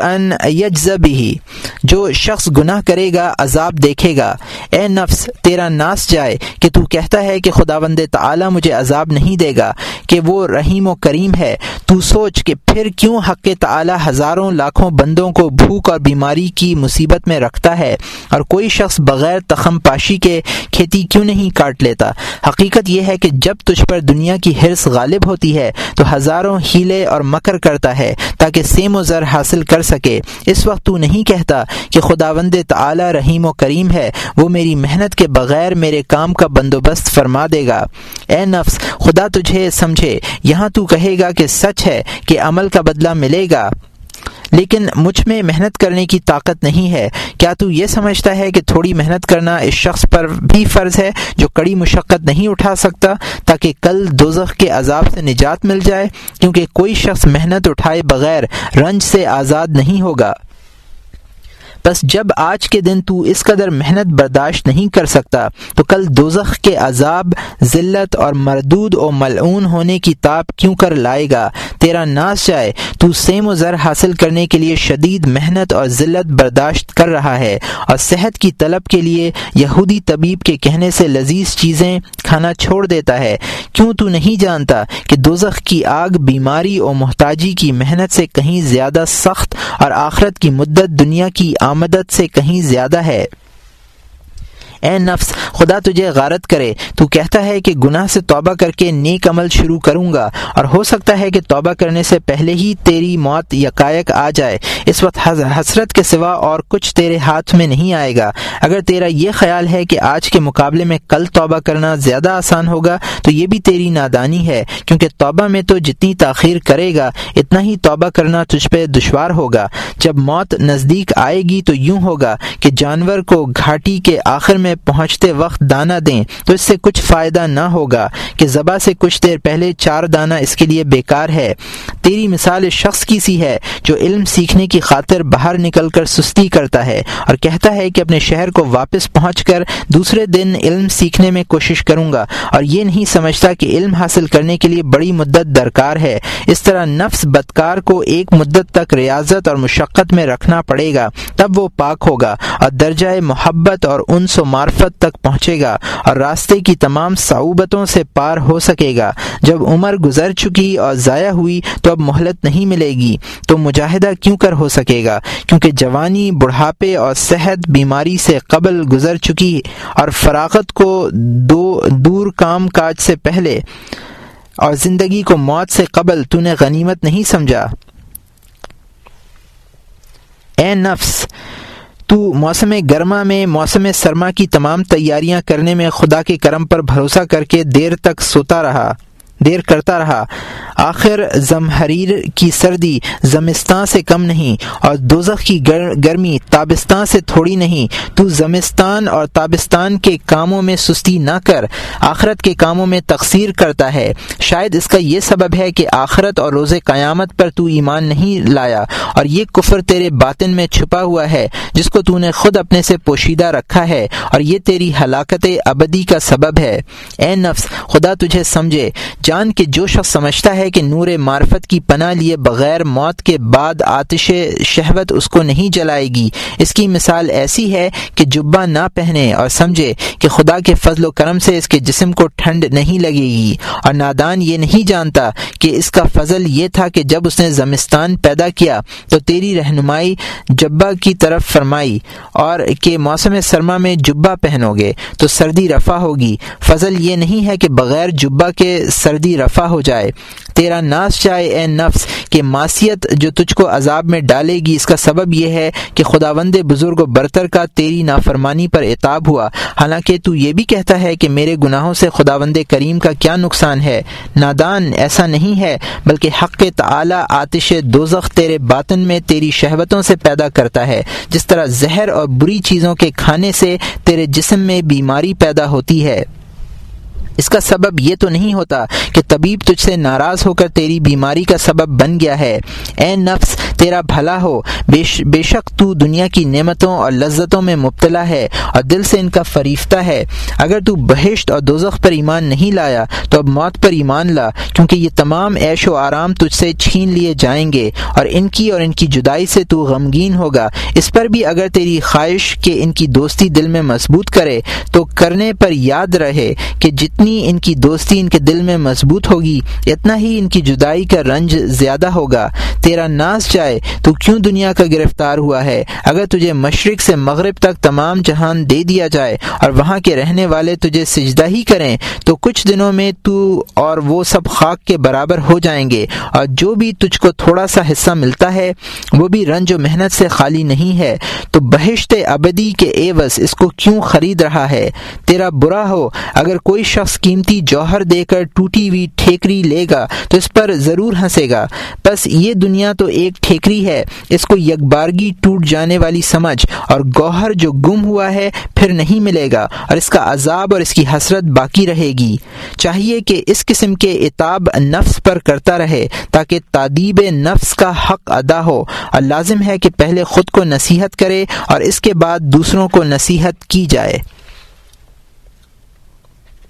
جو شخص گناہ کرے گا، عذاب دیکھے گا۔ اے نفس، تیرا ناس جائے کہ تو کہتا ہے کہ خداوند تعالی مجھے عذاب نہیں دے گا کہ وہ رحیم و کریم ہے۔ تو سوچ کہ پھر کیوں حق تعالی ہزاروں لاکھوں بندوں کو بھوک اور بیماری کی مصیبت میں رکھتا ہے اور کوئی شخص بغیر تخم پاشی کے کھیتی کیوں نہیں کاٹ لیتا؟ حقیقت یہ ہے کہ جب تجھ پر دنیا کی حرص غالب ہوتی ہے تو ہزاروں ہیلے اور مکر کرتا ہے۔ تاکہ سیم و زر حاصل کر سکے۔ اس وقت تو نہیں کہتا کہ خدا وند رحیم و کریم ہے، وہ میری محنت کے بغیر میرے کام کا بندوبست فرما دے گا۔ اے نفس، خدا تجھے سمجھے، یہاں تو کہے گا کہ سچ ہے کہ عمل کا بدلہ ملے گا۔ لیکن مجھ میں محنت کرنے کی طاقت نہیں ہے۔ کیا تو یہ سمجھتا ہے کہ تھوڑی محنت کرنا اس شخص پر بھی فرض ہے جو کڑی مشقت نہیں اٹھا سکتا تاکہ کل دوزخ کے عذاب سے نجات مل جائے؟ کیونکہ کوئی شخص محنت اٹھائے بغیر رنج سے آزاد نہیں ہوگا۔ بس جب آج کے دن تو اس قدر محنت برداشت نہیں کر سکتا، تو کل دوزخ کے عذاب، ذلت اور مردود و ملعون ہونے کی تاب کیوں کر لائے گا؟ تیرا ناس جائے، تو سیم و زر حاصل کرنے کے لیے شدید محنت اور ذلت برداشت کر رہا ہے۔ اور صحت کی طلب کے لیے یہودی طبیب کے کہنے سے لذیذ چیزیں کھانا چھوڑ دیتا ہے۔ کیوں تو نہیں جانتا کہ دوزخ کی آگ بیماری اور محتاجی کی محنت سے کہیں زیادہ سخت اور آخرت کی مدت دنیا کی آمدت سے کہیں زیادہ ہے۔ اے نفس، خدا تجھے غارت کرے۔ تو کہتا ہے کہ گناہ سے توبہ کر کے نیک عمل شروع کروں گا، اور ہو سکتا ہے کہ توبہ کرنے سے پہلے ہی تیری موت یکایک آ جائے۔ اس وقت حسرت کے سوا اور کچھ تیرے ہاتھ میں نہیں آئے گا۔ اگر تیرا یہ خیال ہے کہ آج کے مقابلے میں کل توبہ کرنا زیادہ آسان ہوگا، تو یہ بھی تیری نادانی ہے، کیونکہ توبہ میں تو جتنی تاخیر کرے گا، اتنا ہی توبہ کرنا تجھ پہ دشوار ہوگا۔ جب موت نزدیک آئے گی تو یوں ہوگا کہ جانور کو گھاٹی کے آخر میں پہنچتے وقت دانہ دیں تو اس سے کچھ فائدہ نہ ہوگا کہ زبا سے کچھ دیر پہلے چار دانہ اس کے لیے بیکار ہے۔ تیری مثال اس شخص کی سی ہے جو علم سیکھنے کی خاطر باہر نکل کر سستی کرتا ہے اور کہتا ہے کہ اپنے شہر کو واپس پہنچ کر دوسرے دن علم سیکھنے میں کوشش کروں گا اور یہ نہیں سمجھتا کہ علم حاصل کرنے کے لیے بڑی مدت درکار ہے۔ اس طرح نفس بدکار کو ایک مدت تک ریاضت اور مشقت میں رکھنا پڑے گا، تب وہ پاک ہوگا اور درجۂ محبت اور انس و معرفت تک پہنچے گا اور راستے کی تمام صعوبتوں سے پار ہو سکے گا۔ جب عمر گزر چکی اور ضائع ہوئی تو اب مہلت نہیں ملے گی۔ تو مجاہدہ کیوں کر ہو سکے گا؟ کیونکہ جوانی، بڑھاپے اور صحت بیماری سے قبل گزر چکی اور فراغت کو دو دور کام کاج سے پہلے اور زندگی کو موت سے قبل تو نے غنیمت نہیں سمجھا۔ اے نفس تو موسم گرما میں، موسم سرما کی تمام تیاریاں کرنے میں خدا کے کرم پر بھروسہ کر کے دیر تک سوتا رہا۔ دیر کرتا رہا۔ آخر زمحریر کی سردی زمستان سے کم نہیں اور دوزخ کی گرمی تابستان سے تھوڑی نہیں۔ تو زمستان اور تابستان کے کاموں میں سستی نہ کر، آخرت کے کاموں میں تقسیر کرتا ہے۔ شاید اس کا یہ سبب ہے کہ آخرت اور روز قیامت پر تو ایمان نہیں لایا اور یہ کفر تیرے باطن میں چھپا ہوا ہے، جس کو تو نے خود اپنے سے پوشیدہ رکھا ہے اور یہ تیری ہلاکت ابدی کا سبب ہے۔ اے نفس، خدا تجھے سمجھے جان کہ جو شخص سمجھتا ہے کہ نور معرفت کی پناہ لیے بغیر موت کے بعد آتش شہوت اس کو نہیں جلائے گی۔ اس کی مثال ایسی ہے کہ جبا نہ پہنے اور سمجھے کہ خدا کے فضل و کرم سے اس کے جسم کو ٹھنڈ نہیں لگے گی۔ اور نادان یہ نہیں جانتا کہ اس کا فضل یہ تھا کہ جب اس نے زمستان پیدا کیا تو تیری رہنمائی جبا کی طرف فرمائی اور کہ موسم سرما میں جبا پہنو گے تو سردی رفع ہوگی۔ فضل یہ نہیں ہے کہ بغیر جبا کے سردی رفع ہو جائے۔ تیرا ناس چاہے، اے نفس، کہ معصیت جو تجھ کو عذاب میں ڈالے گی، اس کا سبب یہ ہے کہ خدا وند بزرگ و برتر کا تیری نافرمانی پر اعتاب ہوا۔ حالانکہ تو یہ بھی کہتا ہے کہ میرے گناہوں سے خدا وند کریم کا کیا نقصان ہے؟ نادان ایسا نہیں ہے، بلکہ حق تعلی آتش دوزخ تیرے باطن میں تیری شہوتوں سے پیدا کرتا ہے۔ جس طرح زہر اور بری چیزوں کے کھانے سے تیرے جسم میں بیماری پیدا ہوتی ہے۔ اس کا سبب یہ تو نہیں ہوتا کہ طبیب تجھ سے ناراض ہو کر تیری بیماری کا سبب بن گیا ہے۔ اے نفس تیرا بھلا ہو۔ بے شک تو دنیا کی نعمتوں اور لذتوں میں مبتلا ہے اور دل سے ان کا فریفتہ ہے۔ اگر تو بہشت اور دوزخ پر ایمان نہیں لایا، تو اب موت پر ایمان لا، کیونکہ یہ تمام عیش و آرام تجھ سے چھین لیے جائیں گے اور ان کی اور ان کی جدائی سے تو غمگین ہوگا۔ اس پر بھی اگر تیری خواہش کہ ان کی دوستی دل میں مضبوط کرے، تو کرنے پر یاد رہے کہ جتنی ان کی دوستی ان کے دل میں مضبوط ہوگی، اتنا ہی ان کی جدائی کا رنج زیادہ ہوگا۔ تیرا ناز جائے، تو کیوں دنیا کا گرفتار ہوا ہے؟ اگر تجھے مشرق سے مغرب تک تمام جہان دے دیا جائے اور وہاں کے رہنے والے تجھے سجدہ ہی کریں، تو کچھ دنوں میں تو اور وہ سب خاک کے برابر ہو جائیں گے اور جو بھی تجھ کو تھوڑا سا حصہ ملتا ہے، وہ بھی رنج و محنت سے خالی نہیں ہے۔ تو بہشت ابدی کے ایوز اس کو کیوں خرید رہا ہے؟ تیرا برا ہو، اگر کوئی شخص قیمتی جوہر دے کر ٹوٹی ہوئی ٹھیکری لے گا، تو اس پر ضرور ہنسے گا۔ بس یہ دنیا تو ایک ٹھیکری ہے۔ اس کو یکبارگی ٹوٹ جانے والی سمجھ اور گوہر جو گم ہوا ہے پھر نہیں ملے گا اور اس کا عذاب اور اس کی حسرت باقی رہے گی۔ چاہیے کہ اس قسم کے اتاب نفس پر کرتا رہے تاکہ تعدیب نفس کا حق ادا ہو اور لازم ہے کہ پہلے خود کو نصیحت کرے اور اس کے بعد دوسروں کو نصیحت کی جائے۔